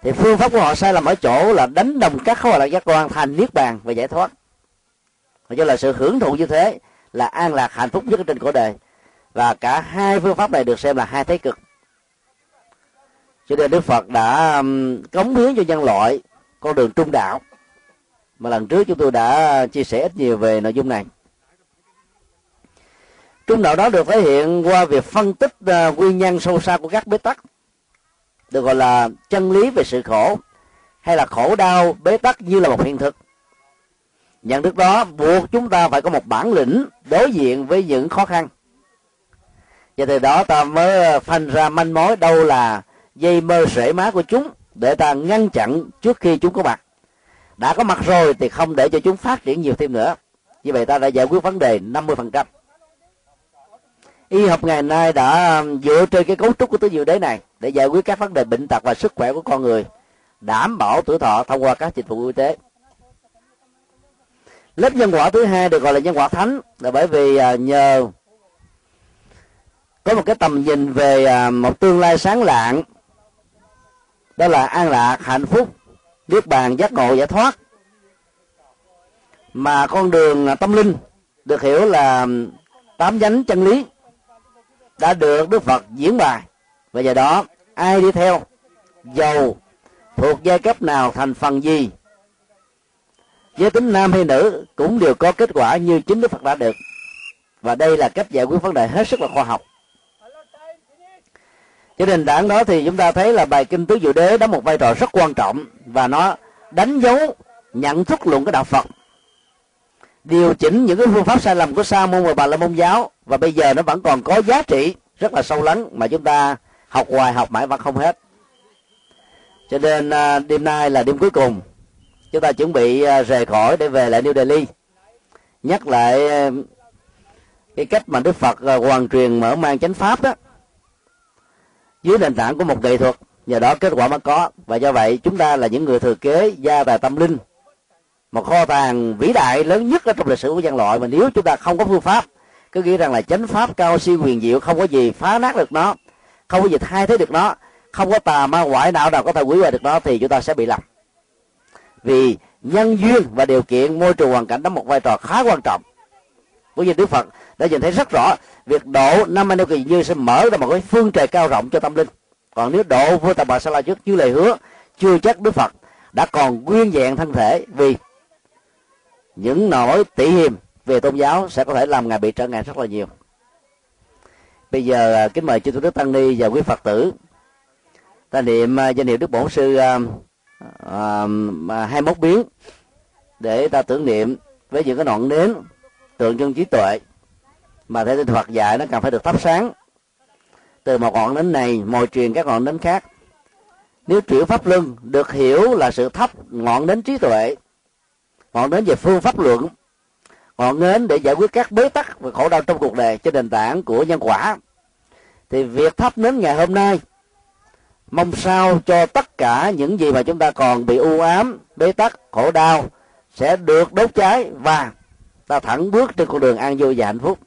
thì phương pháp của họ sai lầm ở chỗ là đánh đồng các khối lạc giác quan thành niết bàn và giải thoát. Và cho là sự hưởng thụ như thế là an lạc hạnh phúc nhất trên cổ đời, và cả hai phương pháp này được xem là hai thế cực. Cho nên đức phật đã cống hiến cho nhân loại con đường trung đạo mà lần trước chúng tôi đã chia sẻ ít nhiều về nội dung này. Trung đạo đó được thể hiện qua việc phân tích uh, nguyên nhân sâu xa của các bế tắc được gọi là chân lý về sự khổ hay là khổ đau bế tắc như là một hiện thực. Nhận thức đó buộc chúng ta phải có một bản lĩnh đối diện với những khó khăn. Và từ đó ta mới ờ, phanh ra manh mối đâu là dây mơ rễ má của chúng để ta ngăn chặn trước khi chúng có mặt đã có mặt rồi thì không để cho chúng phát triển nhiều thêm nữa. Như vậy ta đã giải quyết vấn đề 50% y học ngày nay đã um, dựa trên cái cấu trúc của tứ diệu đế này để giải quyết các vấn đề bệnh tật và sức khỏe của con người, đảm bảo tuổi thọ thông qua các dịch vụ y tế. Lớp nhân quả thứ hai được gọi là nhân quả thánh là bởi vì à, nhờ có một cái tầm nhìn về à, một tương lai sáng lạng, đó là an lạc, hạnh phúc niết bàn giác ngộ giải thoát. Mà con đường à, tâm linh được hiểu là tám nhánh chân lý đã được đức phật diễn bài. Và do đó, ai đi theo, giàu, thuộc giai cấp nào thành phần gì, giới tính nam hay nữ cũng đều có kết quả như chính đức phật đã được. Và đây là cách giải quyết vấn đề hết sức là khoa học cho nền tảng đó thì chúng ta thấy là bài kinh tứ diệu đế đóng một vai trò rất quan trọng và nó đánh dấu, nhận thức luận của đạo phật. Điều chỉnh những cái phương pháp sai lầm của sa môn và bà la môn giáo và bây giờ nó vẫn còn có giá trị rất là sâu lắng mà chúng ta học hoài, học mãi vẫn không hết. Cho nên à, đêm nay là đêm cuối cùng. Chúng ta chuẩn bị à, rời khỏi để về lại New Delhi. Nhắc lại à, cái cách mà Đức Phật hoàn truyền mở mang chánh pháp đó dưới nền tảng của một nghệ thuật. Nhờ đó kết quả mới có. Và do vậy, chúng ta là những người thừa kế gia tài tâm linh. Một kho tàng vĩ đại lớn nhất ở trong lịch sử của nhân loại. Mà nếu chúng ta không có phương pháp, cứ nghĩ rằng là chánh pháp cao siêu quyền diệu, không có gì phá nát được nó, không có gì thay thế được nó, không có tà ma ngoại nào nào có thể quỷ hoại được nó, thì chúng ta sẽ bị lầm. Vì nhân duyên và điều kiện, môi trường hoàn cảnh đóng một vai trò khá quan trọng. Bởi vì đức phật đã nhìn thấy rất rõ việc độ năm anh kỳ như sẽ mở ra một cái phương trời cao rộng cho tâm linh. Còn nếu độ vua tà bà sa la trước như lời hứa, chưa chắc đức phật đã còn nguyên vẹn thân thể vì những nỗi tỉ hiềm về tôn giáo sẽ có thể làm ngài bị trở ngại rất là nhiều. Bây giờ à, kính mời chư tôn đức tăng ni và quý phật tử. Ta niệm à, danh hiệu đức bổn sư à, hai mốt biến để ta tưởng niệm với những cái ngọn nến tượng trưng trí tuệ mà theo tinh Phật dạy nó cần phải được thắp sáng. Từ một ngọn nến này, mồi truyền các ngọn nến khác. Nếu triệu pháp luân được hiểu là sự thắp ngọn nến trí tuệ, ngọn nến về phương pháp luận, ngọn nến để giải quyết các bế tắc và khổ đau trong cuộc đời trên nền tảng của nhân quả, thì việc thắp nến ngày hôm nay mong sao cho tất cả những gì mà chúng ta còn bị u ám, bế tắc, khổ đau sẽ được đốt cháy và ta thẳng bước trên con đường an vui và hạnh phúc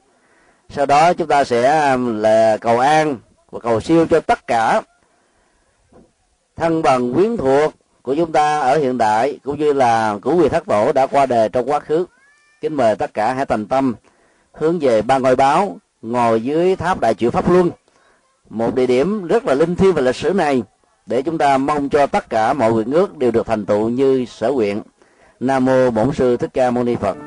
sau đó chúng ta sẽ um, là cầu an và cầu siêu cho tất cả thân bằng quyến thuộc của chúng ta ở hiện đại, cũng như là của vị thất tổ đã qua đề trong quá khứ. Kính mời tất cả hãy thành tâm hướng về ba ngôi báo, ngồi dưới tháp đại triệu pháp luân, một địa điểm rất là linh thiêng và lịch sử này, để chúng ta mong cho tất cả mọi nguyện ước đều được thành tựu như sở nguyện. Nam mô bổn sư thích ca mâu ni phật.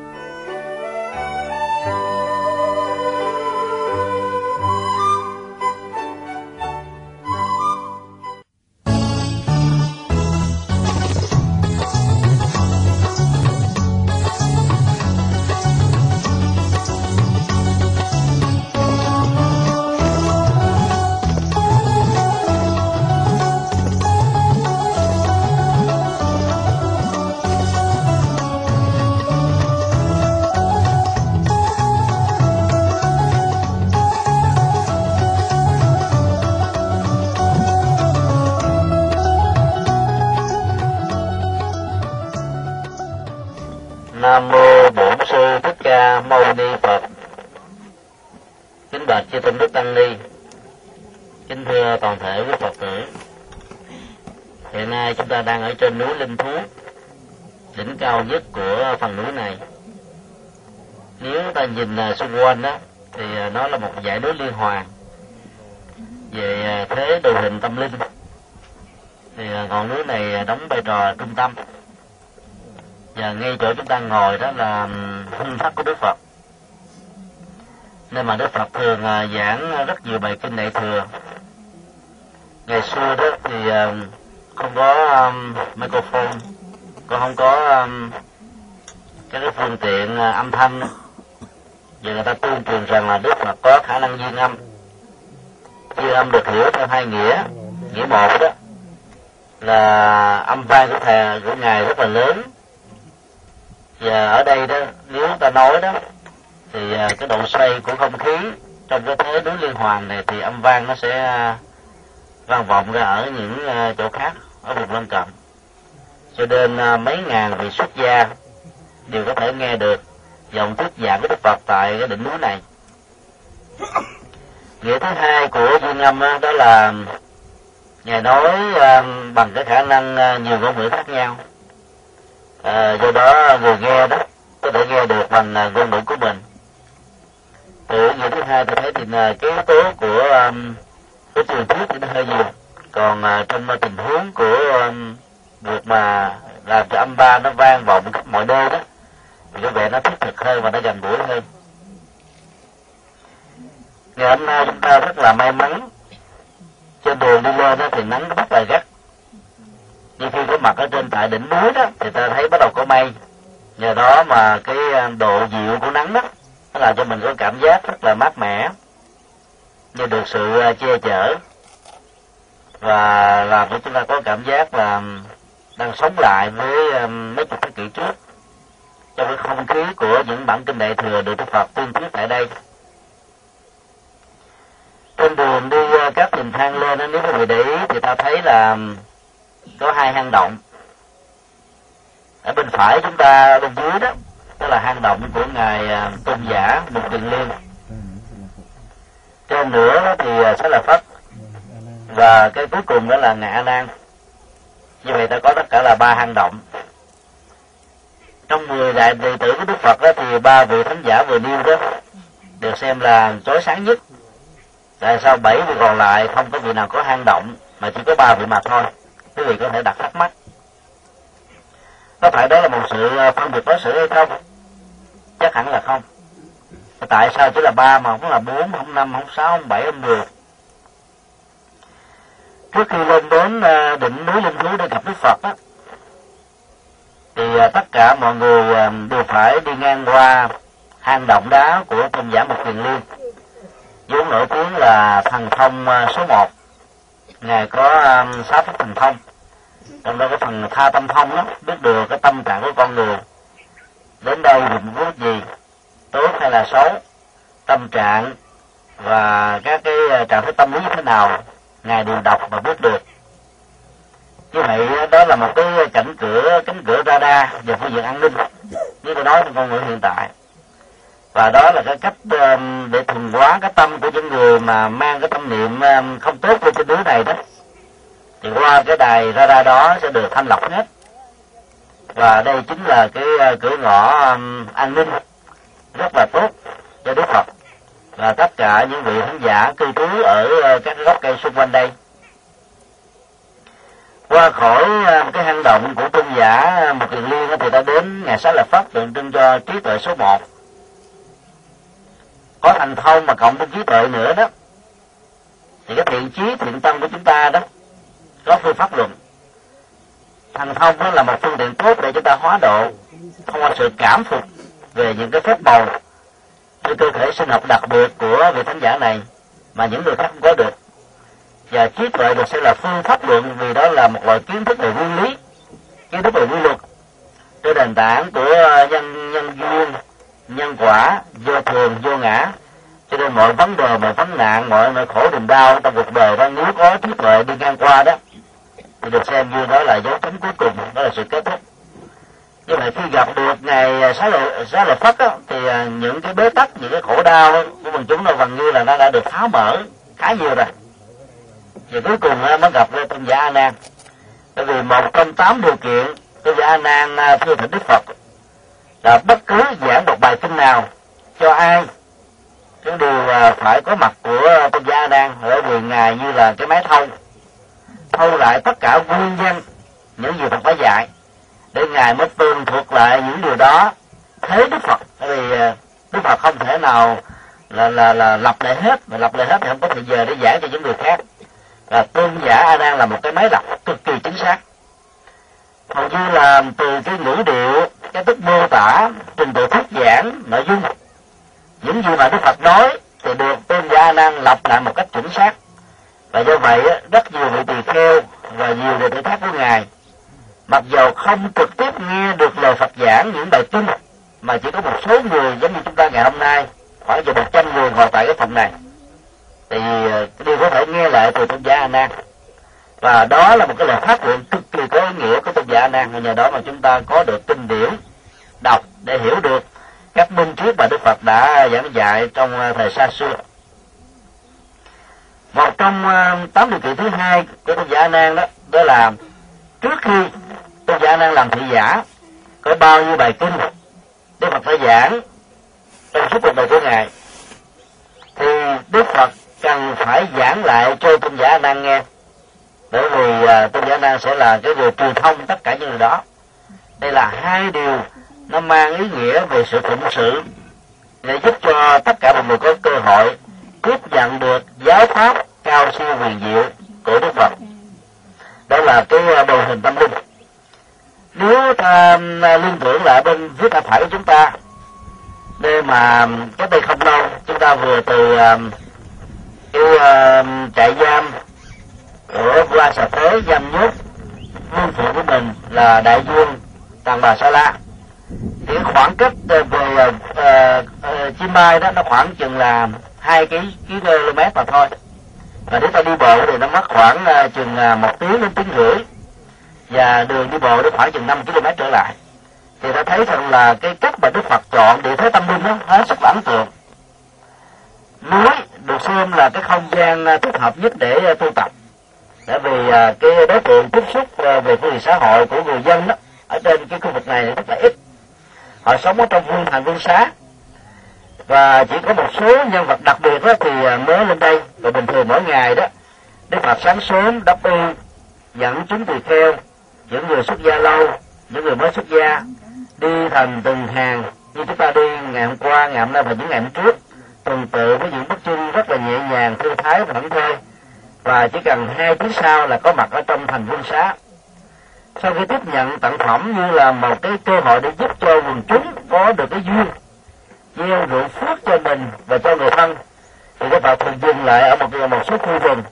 Tamô bổn sư thích ca mâu ni phật. Kính bạch chư tôn đức tăng ni. Kính thưa toàn thể quý phật tử. Hiện nay chúng ta đang ở trên núi linh thú đỉnh cao nhất của phần núi này. Nếu ta nhìn à, xung quanh đó thì à, nó là một dãy núi liên hoàn về à, thế đồ hình tâm linh. Thì ngọn núi này đóng vai trò trung tâm và ngay chỗ chúng ta ngồi đó là phương pháp của đức phật. Nên mà đức phật thường à, giảng rất nhiều bài kinh đại thừa. Ngày xưa đó thì à, không có um, microphone còn không có um, các cái phương tiện à, âm thanh. Giờ người ta tuyên truyền rằng là đức phật có khả năng duyên âm. Duyên âm được hiểu theo hai nghĩa. Nghĩa một đó là âm vang của thầy của ngài rất là lớn và ở đây đó, nếu ta nói đó, thì à, cái độ xoay của không khí trong cái thế núi liên hoàn này thì âm vang nó sẽ à, vang vọng ra ở những à, chỗ khác, ở vùng lân cận. Cho nên mấy ngàn vị xuất gia đều có thể nghe được dòng thuyết giảng của đức phật tại cái đỉnh núi này. Nghĩa thứ hai của duyên âm đó là ngài nói bằng cái khả năng nhiều ngôn ngữ khác nhau à, do đó người nghe đó có thể nghe được bằng à, ngôn ngữ của mình. Từ nghĩa thứ hai tôi thấy thì à, cái yếu tố của à, cái truyền thuyết thì nó hơi nhiều. Còn uh, trong uh, tình huống của um, việc mà làm cho âm ba nó vang vọng khắp mọi nơi đó thì có vẻ nó thiết thực hơn và nó gần gũi hơn. Ngày hôm nay chúng ta rất là may mắn. Trên đường đi lên đó thì nắng rất là gắt nhưng khi có mặt ở trên tại đỉnh núi đó, thì ta thấy bắt đầu có mây. Nhờ đó mà cái à, độ dịu của nắng đó, nó làm cho mình có cảm giác rất là mát mẻ, như được sự à, che chở. Và làm cho chúng ta có cảm giác là đang sống lại với à, mấy chục thế kỷ trước. Trong cái không khí của những bản kinh đại thừa được Đức Phật tuyên thuyết tại đây. Trên đường đi các trình thang lên nếu quý vị để ý thì ta thấy là có hai hang động. Ở bên phải chúng ta bên dưới đó đó là hang động của ngài à, tôn giả Mục Tiền liên. Trên nữa thì à, sẽ là phất. Và cái cuối cùng đó là ngài Lan nan. Như vậy ta có tất cả là ba hang động. Trong mười đại đệ tử của đức phật đó, thì ba vị thánh giả vừa nêu đó được xem là chói sáng nhất. Tại sao bảy vị còn lại không có vị nào có hang động mà chỉ có ba vị mà thôi? Quý vị có thể đặt thắc mắc. Có phải đó là một sự à, phân biệt đối xử hay không? Chắc hẳn là không. Tại sao chỉ là ba mà không là bốn, không năm, không sáu, không bảy, không mười? Trước khi lên đến à, đỉnh núi linh thú để gặp đức phật á, thì à, tất cả mọi người đều phải đi ngang qua hang động đá của tôn giả một kiền liên. Vốn nổi tiếng là thần thông số một ngài có um, sáu pháp thần thông. Trong đó cái phần tha tâm thông đó, biết được cái tâm trạng của con người. Đến đây thì muốn gì, tốt hay là xấu, tâm trạng và các cái ờ, trạng thái tâm lý như thế nào, ngài đều đọc và biết được. Như vậy, đó là một cái cảnh cửa, cánh cửa radar về phương diện an ninh. Như tôi nói, trong ngôn ngữ hiện tại và đó là cái cách ờ, để thuần hóa cái tâm của những người mà mang cái tâm niệm ờ, không tốt của cái đứa này đó. Thì qua cái đài ra ra đó sẽ được thanh lọc hết. Và đây chính là cái ờ, cửa ngõ an ninh rất là tốt cho đức phật. Và tất cả những vị khán giả cư trú ở các gốc cây xung quanh đây. Qua khỏi cái hang động của tôn giả một kiền liên thì ta đến ngày sáng lập pháp tượng trưng cho trí tuệ số một có thành thông mà cộng với trí tuệ nữa đó. Thì cái thiện trí thiện tâm của chúng ta đó, có phương pháp luận. Thành thông đó là một phương tiện tốt để chúng ta hóa độ, thông qua sự cảm phục về những cái phép màu, cái cơ thể sinh học đặc biệt của vị thánh giả này mà những người khác không có được. Và trí tuệ được sẽ là phương pháp luận vì đó là một loại kiến thức về nguyên lý, kiến thức về quy luật trên nền tảng của ờ, nhân nhân duyên nhân quả vô thường vô ngã. Cho nên mọi vấn đề mọi vấn nạn mọi nỗi khổ niềm đau trong cuộc đời đó nếu có trí tuệ đi ngang qua đó thì được xem như đó là dấu chấm cuối cùng đó là sự kết thúc. Như vậy khi gặp được ngày à, xá lợi xá lợi phất đó, thì à, những cái bế tắc những cái khổ đau của quần chúng nó gần như là nó đã được tháo mở khá nhiều rồi. Và cuối cùng mới gặp tôn giả a nan. Bởi vì một trong tám điều kiện tôn giả a nan à, thưa thỉnh đức phật là bất cứ giảng một bài kinh nào cho ai cũng đều ờ, phải có mặt của tôn gia đang ở vì ngài như là cái máy thâu. Thâu lại tất cả nguyên nhân, những gì Phật đã dạy, để ngài mới tương thuộc lại những điều đó. Thế Đức Phật bởi vì ờ, Đức Phật không thể nào là là là lập lại hết, mà lập lại hết thì không có thời giờ để giảng cho những người khác. Là tôn giả a nan là một cái máy lọc cực kỳ chính xác. Hầu như là từ cái ngữ điệu cái tức mô tả trình độ thuyết giảng nội dung. Những gì mà đức phật nói thì được tôn gia năng nan lặp lại một cách chuẩn xác. Và do vậy rất nhiều vị tỳ kheo và nhiều đệ tử khác của ngài mặc dầu không trực tiếp nghe được lời phật giảng những bài kinh mà chỉ có một số người giống như chúng ta ngày hôm nay khoảng chừng một trăm người ngồi tại cái phòng này thì ờ, đều có thể nghe lại từ tôn gia năng và đó là một cái lời phát nguyện cực kỳ có ý nghĩa của tôn giả nan và nhờ đó mà chúng ta có được kinh điển, đọc để hiểu được các minh triết mà đức phật đã giảng dạy trong ờ, thời xa xưa. Một trong ờ, tám điều kiện thứ hai của tôn giả nan đó đó là trước khi tôn giả nan làm thị giả, có bao nhiêu bài kinh đức phật phải giảng trong suốt cuộc đời của ngài, thì đức phật cần phải giảng lại cho tôn giả đang nghe bởi vì à, tôn giả đang sẽ là cái người truyền thông tất cả những điều đó. Đây là hai điều nó mang ý nghĩa về sự phụng sự để giúp cho tất cả mọi người có cơ hội tiếp nhận được giáo pháp cao siêu huyền diệu của đức phật. Đó là cái à, đồ hình tâm linh. Nếu ta à, liên tưởng lại bên phía tay phải của chúng ta đây mà cái đây không lâu chúng ta vừa từ cái uh, trại giam của vua sở thế giam nhốt nguyên phụ của mình là đại vương tàng bà sa la. Thì khoảng cách về ờ, ờ, ờ, uh, uh, chim bay đó nó khoảng chừng là hai cái km mà thôi. Và nếu ta đi bộ thì nó mất khoảng uh, chừng một tiếng đến tiếng rưỡi. Và đường đi bộ nó khoảng chừng 5 km trở lại. Thì ta thấy rằng là cái cách mà đức phật chọn địa thế tâm linh đó hết sức ấn tượng. Núi được xem là cái không gian thích hợp nhất để tu tập bởi vì à, cái đối tượng tiếp xúc à, về phương diện xã hội của người dân đó ở trên cái khu vực này rất là ít. Họ sống ở trong vương thành vương xá. Và chỉ có một số nhân vật đặc biệt đó thì à, mới lên đây. Và bình thường mỗi ngày đó đức phật sáng sớm đắp y dẫn chúng tùy theo những người xuất gia lâu những người mới xuất gia đi thành từng hàng. Như chúng ta đi ngày hôm qua ngày hôm nay và những ngày hôm trước. Tuần tự với những bước chân rất là nhẹ nhàng thư thái và thảnh thơi và chỉ cần hai tiếng sau là có mặt ở trong thành vương xá. Sau khi tiếp nhận tặng phẩm như là một cái cơ hội để giúp cho quần chúng có được cái duyên gieo ruộng phước cho mình và cho người thân thì các bạn thường dừng lại ở một một số khu vườn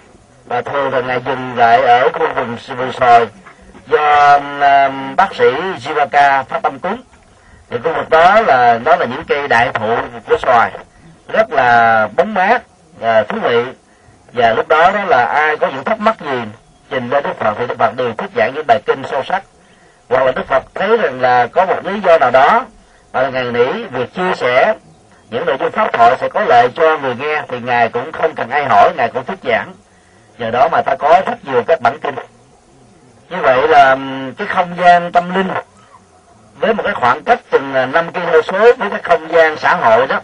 và thường là ngày dừng lại ở khu vườn vườn sòi do um, bác sĩ Jivaka phát tâm cúng thì khu vực đó là đó là những cây đại thụ của sòi rất là bóng mát và thú vị và lúc đó đó là ai có những thắc mắc gì trình lên đức phật thì đức phật đều thuyết giảng những bài kinh sâu sắc. Hoặc là đức phật thấy rằng là có một lý do nào đó mà ngài nghĩ việc chia sẻ những nội dung pháp thoại sẽ có lợi cho người nghe thì ngài cũng không cần ai hỏi, ngài cũng thuyết giảng. Nhờ đó mà ta có rất nhiều các bản kinh. Như vậy là cái không gian tâm linh với một cái khoảng cách chừng à, 5 km số với cái không gian xã hội đó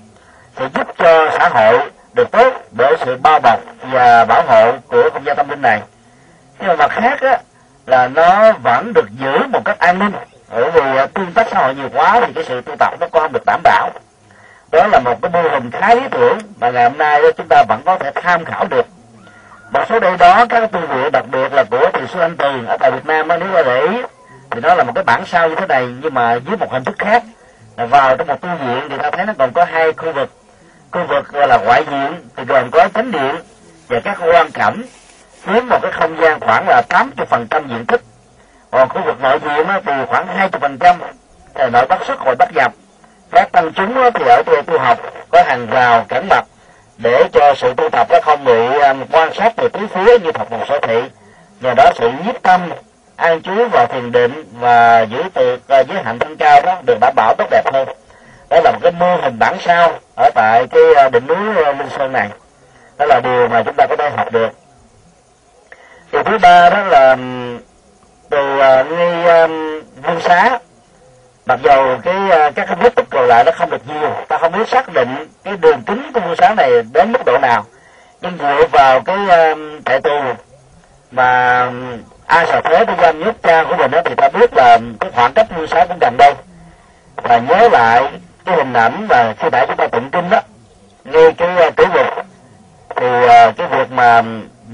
sẽ giúp cho xã hội được tốt bởi sự bao bọc và bảo hộ của không gian tâm linh này. Nhưng mà mặt khác á, là nó vẫn được giữ một cách an ninh. Bởi vì à, tương tác xã hội nhiều quá thì cái sự tu tập nó không được đảm bảo. Đó là một cái mô hình khá lý tưởng mà ngày hôm nay chúng ta vẫn có thể tham khảo được. Một số đây đó các tu viện đặc biệt là của thiền sư anh tường ở tại việt nam nếu mà để ý thì nó là một cái bản sao như thế này nhưng mà dưới một hình thức khác. Là vào trong một tu viện thì ta thấy nó còn có hai khu vực khu vực gọi là ngoại diện thì gồm có chánh điện và các quan cảnh chiếm một cái không gian khoảng là 80 phần trăm diện tích. Còn khu vực nội diện thì khoảng 20 phần trăm nội bắc xuất hội bắc nhập các tăng chúng thì ở tu, tu học có hàng rào cảnh mặt để cho sự tu tập nó không bị à, quan sát từ tứ phía như thật một sở thị. Nhờ đó sự nhiếp tâm an trú vào thiền định và giữ từ à, giới hạnh thân cao đó được đảm bảo tốt đẹp hơn đó là một cái mô hình bản sao ở tại cái à, đỉnh núi à, linh sơn này. Đó là điều mà chúng ta có thể học được. Điều thứ ba đó là từ à, ngay vương xá. Mặc dầu cái các cái vết tích còn lại nó không được nhiều, ta không biết xác định cái đường kính của vương xá này đến mức độ nào. Nhưng dựa vào cái trại tù mà ai sợ thế để giam nhất cha của mình đó thì ta biết là cái khoảng cách vương xá cũng gần đây. Và nhớ lại cái hình ảnh mà khi nãy chúng ta tụng kinh đó nghe cái à, tử vực thì à, cái việc mà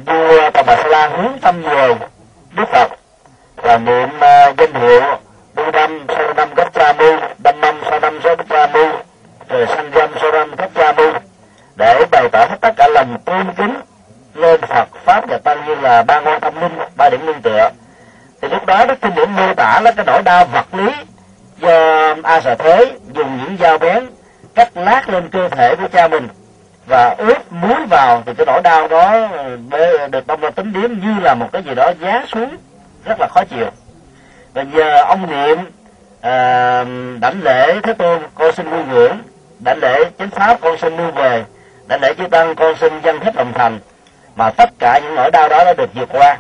vua tàu bà sa la hướng tâm về đức phật và niệm à, danh hiệu đu năm sau năm gấp cha mu, đâm năm sau năm sau gấp cha mu, rồi sanh dâm sau năm gấp cha mu, để bày tỏ hết tất cả lòng tôn kính lên Phật pháp và tăng như là ba ngôi tâm linh, ba điểm nương tựa. Thì lúc đó đức kinh điển mô tả là cái nỗi đau vật lý do a sà thế dùng những dao bén cắt lát lên cơ thể của cha mình và ướp muối vào thì cái nỗi đau đó được ông tính điếm như là một cái gì đó giá xuống rất là khó chịu. Và giờ ông niệm à, đảnh lễ thế tôn con xin nuôi ngưỡng đảnh lễ chánh pháp con xin nuôi về đảnh lễ chư tăng con xin dân hết lòng thành mà tất cả những nỗi đau đó đã được vượt qua.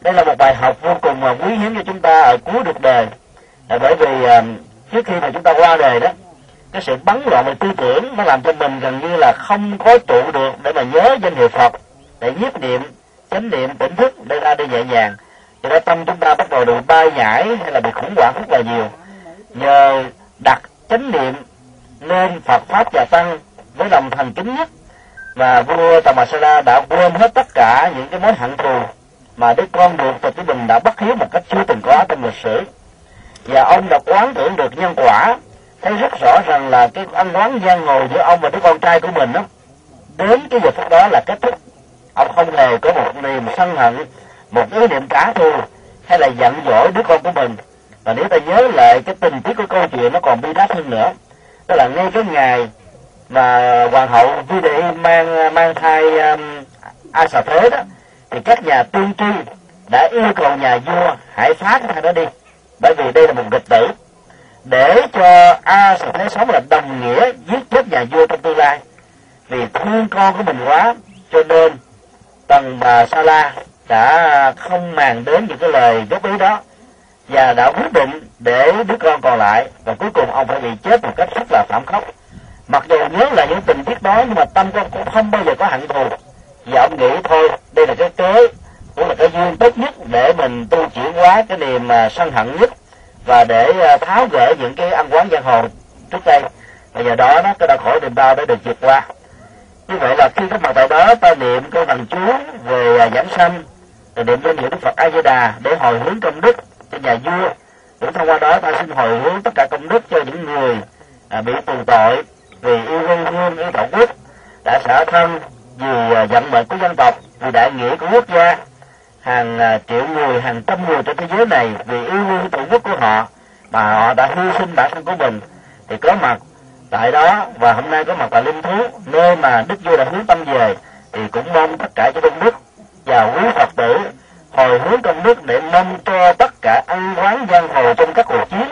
Đây là một bài học vô cùng mà quý hiếm cho chúng ta ở cuối cuộc đời là bởi vì à, trước khi mà chúng ta qua đời đó cái sự bắn loạn về tư tưởng nó làm cho mình gần như là không có trụ được để mà nhớ danh hiệu phật để nhiếp niệm chánh niệm tỉnh thức để ra đi nhẹ nhàng. Cho nên tâm chúng ta bắt đầu được bay nhảy hay là bị khủng hoảng rất là nhiều. Nhờ đặt chánh niệm lên Phật pháp và tăng với lòng thành kính nhất và vua Tamasara đã quên hết tất cả những cái mối hận thù mà đứa con ruột từ cái mình đã bắt hiếu một cách chưa từng có trong lịch sử và ông đã quán tưởng được nhân quả. Thấy rất rõ rằng là cái ăn quán giang hồ giữa ông và đứa con trai của mình đó đến cái giờ phút đó là kết thúc. Ông không hề có một niềm sân hận một ý niệm trả thù hay là giận dỗi đứa con của mình. Và nếu ta nhớ lại cái tình tiết của câu chuyện nó còn bi đát hơn nữa đó là ngay cái ngày mà hoàng hậu vi đệ mang mang thai um, a xà thế đó thì các nhà tiên tri đã yêu cầu nhà vua hãy phá cái thằng đó đi bởi vì đây là một nghịch tử. Để cho a xà thế sống là đồng nghĩa giết chết nhà vua trong tương lai. Vì thương con của mình quá, cho nên tần bà sa la đã không màng đến những cái lời góp ý đó và đã quyết định để đứa con còn lại và cuối cùng ông phải bị chết một cách rất là thảm khốc. Mặc dù nhớ là những tình tiết đó, nhưng mà tâm con cũng không bao giờ có hận thù. Và ông nghĩ thôi, đây là cái kế cũng là cái duyên tốt nhất để mình tu chuyển hóa cái niềm mà sân hận nhất và để à, tháo gỡ những cái ăn quán giang hồ trước đây. Và nhờ đó nó cái đau khổ niềm đau đã được vượt qua. Như vậy là khi có mặt tại đó ta niệm câu thần chú về à, giảng sanh rồi niệm danh hiệu đức phật a di đà để hồi hướng công đức cho nhà vua. Cũng thông qua đó ta xin hồi hướng tất cả công đức cho những người à, bị tù tội vì yêu quê hương yêu tổ quốc đã xả thân vì à, vận mệnh của dân tộc vì đại nghĩa của quốc gia hàng à, triệu người, hàng trăm người trên thế giới này vì yêu thương tổ quốc của họ mà họ đã hy sinh bản thân của mình. Thì có mặt tại đó và hôm nay có mặt tại linh thú, nơi mà đức vua đã hướng tâm về, thì cũng mong tất cả cho công đức và quý phật tử hồi hướng công đức để mong cho tất cả ăn quán giang hồ trong các cuộc chiến.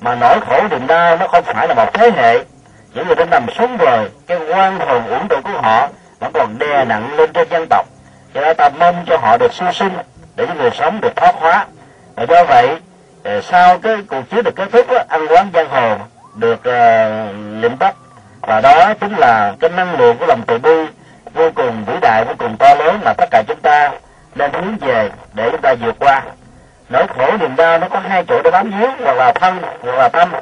Mà nỗi khổ niềm đau nó không phải là một thế hệ. Những người đã nằm sống rồi cái quan hồn uổng trụ của họ nó còn đè nặng lên trên dân tộc cho nên ta mong cho họ được siêu sinh để cho người sống được thoát hóa. Và do vậy ờ, sau cái cuộc chiến được kết thúc đó, ăn quán giang hồ được ờ, uh, lĩnh bắt và đó chính là cái năng lượng của lòng từ bi vô cùng vĩ đại vô cùng to lớn mà tất cả chúng ta nên hướng về để chúng ta vượt qua. Nỗi khổ niềm đau nó có hai chỗ để bám víu hoặc là thân hoặc là tâm.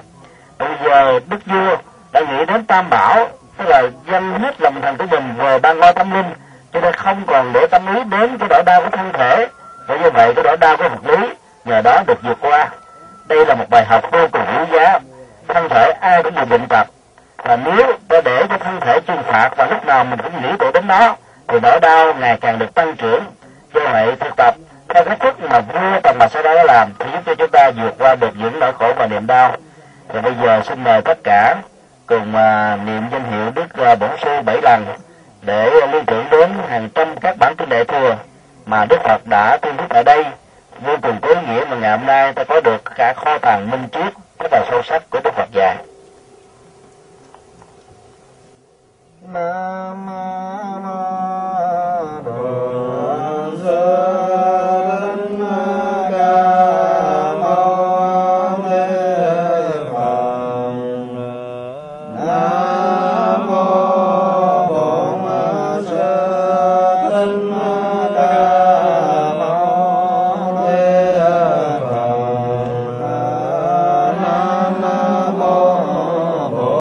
Bây giờ đức vua đã nghĩ đến tam bảo tức là dâng hết lòng thành của mình về ban ngôi tâm linh cho nên không còn để tâm lý đến cái nỗi đau của thân thể. Và như vậy cái nỗi đau của vật lý nhờ đó được vượt qua. Đây là một bài học vô cùng quý giá. Thân thể ai cũng bị bệnh tật và nếu ta để cho thân thể trừng phạt và lúc nào mình cũng nghĩ tới đến nó thì nỗi đau ngày càng được tăng trưởng. Do vậy thực tập theo cách thức mà vua tần mà sau đó làm thì giúp cho chúng ta vượt qua được những nỗi khổ và niềm đau. Và bây giờ xin mời tất cả cùng uh, niệm danh hiệu đức uh, bổn sư bảy lần để liên tưởng đến hàng trăm các bản kinh đại thừa mà Đức Phật đã tuyên thuyết tại đây, vô cùng có ý nghĩa mà ngày hôm nay ta có được cả kho tàng minh triết rất là sâu sắc của Đức Phật dạy. Nam mô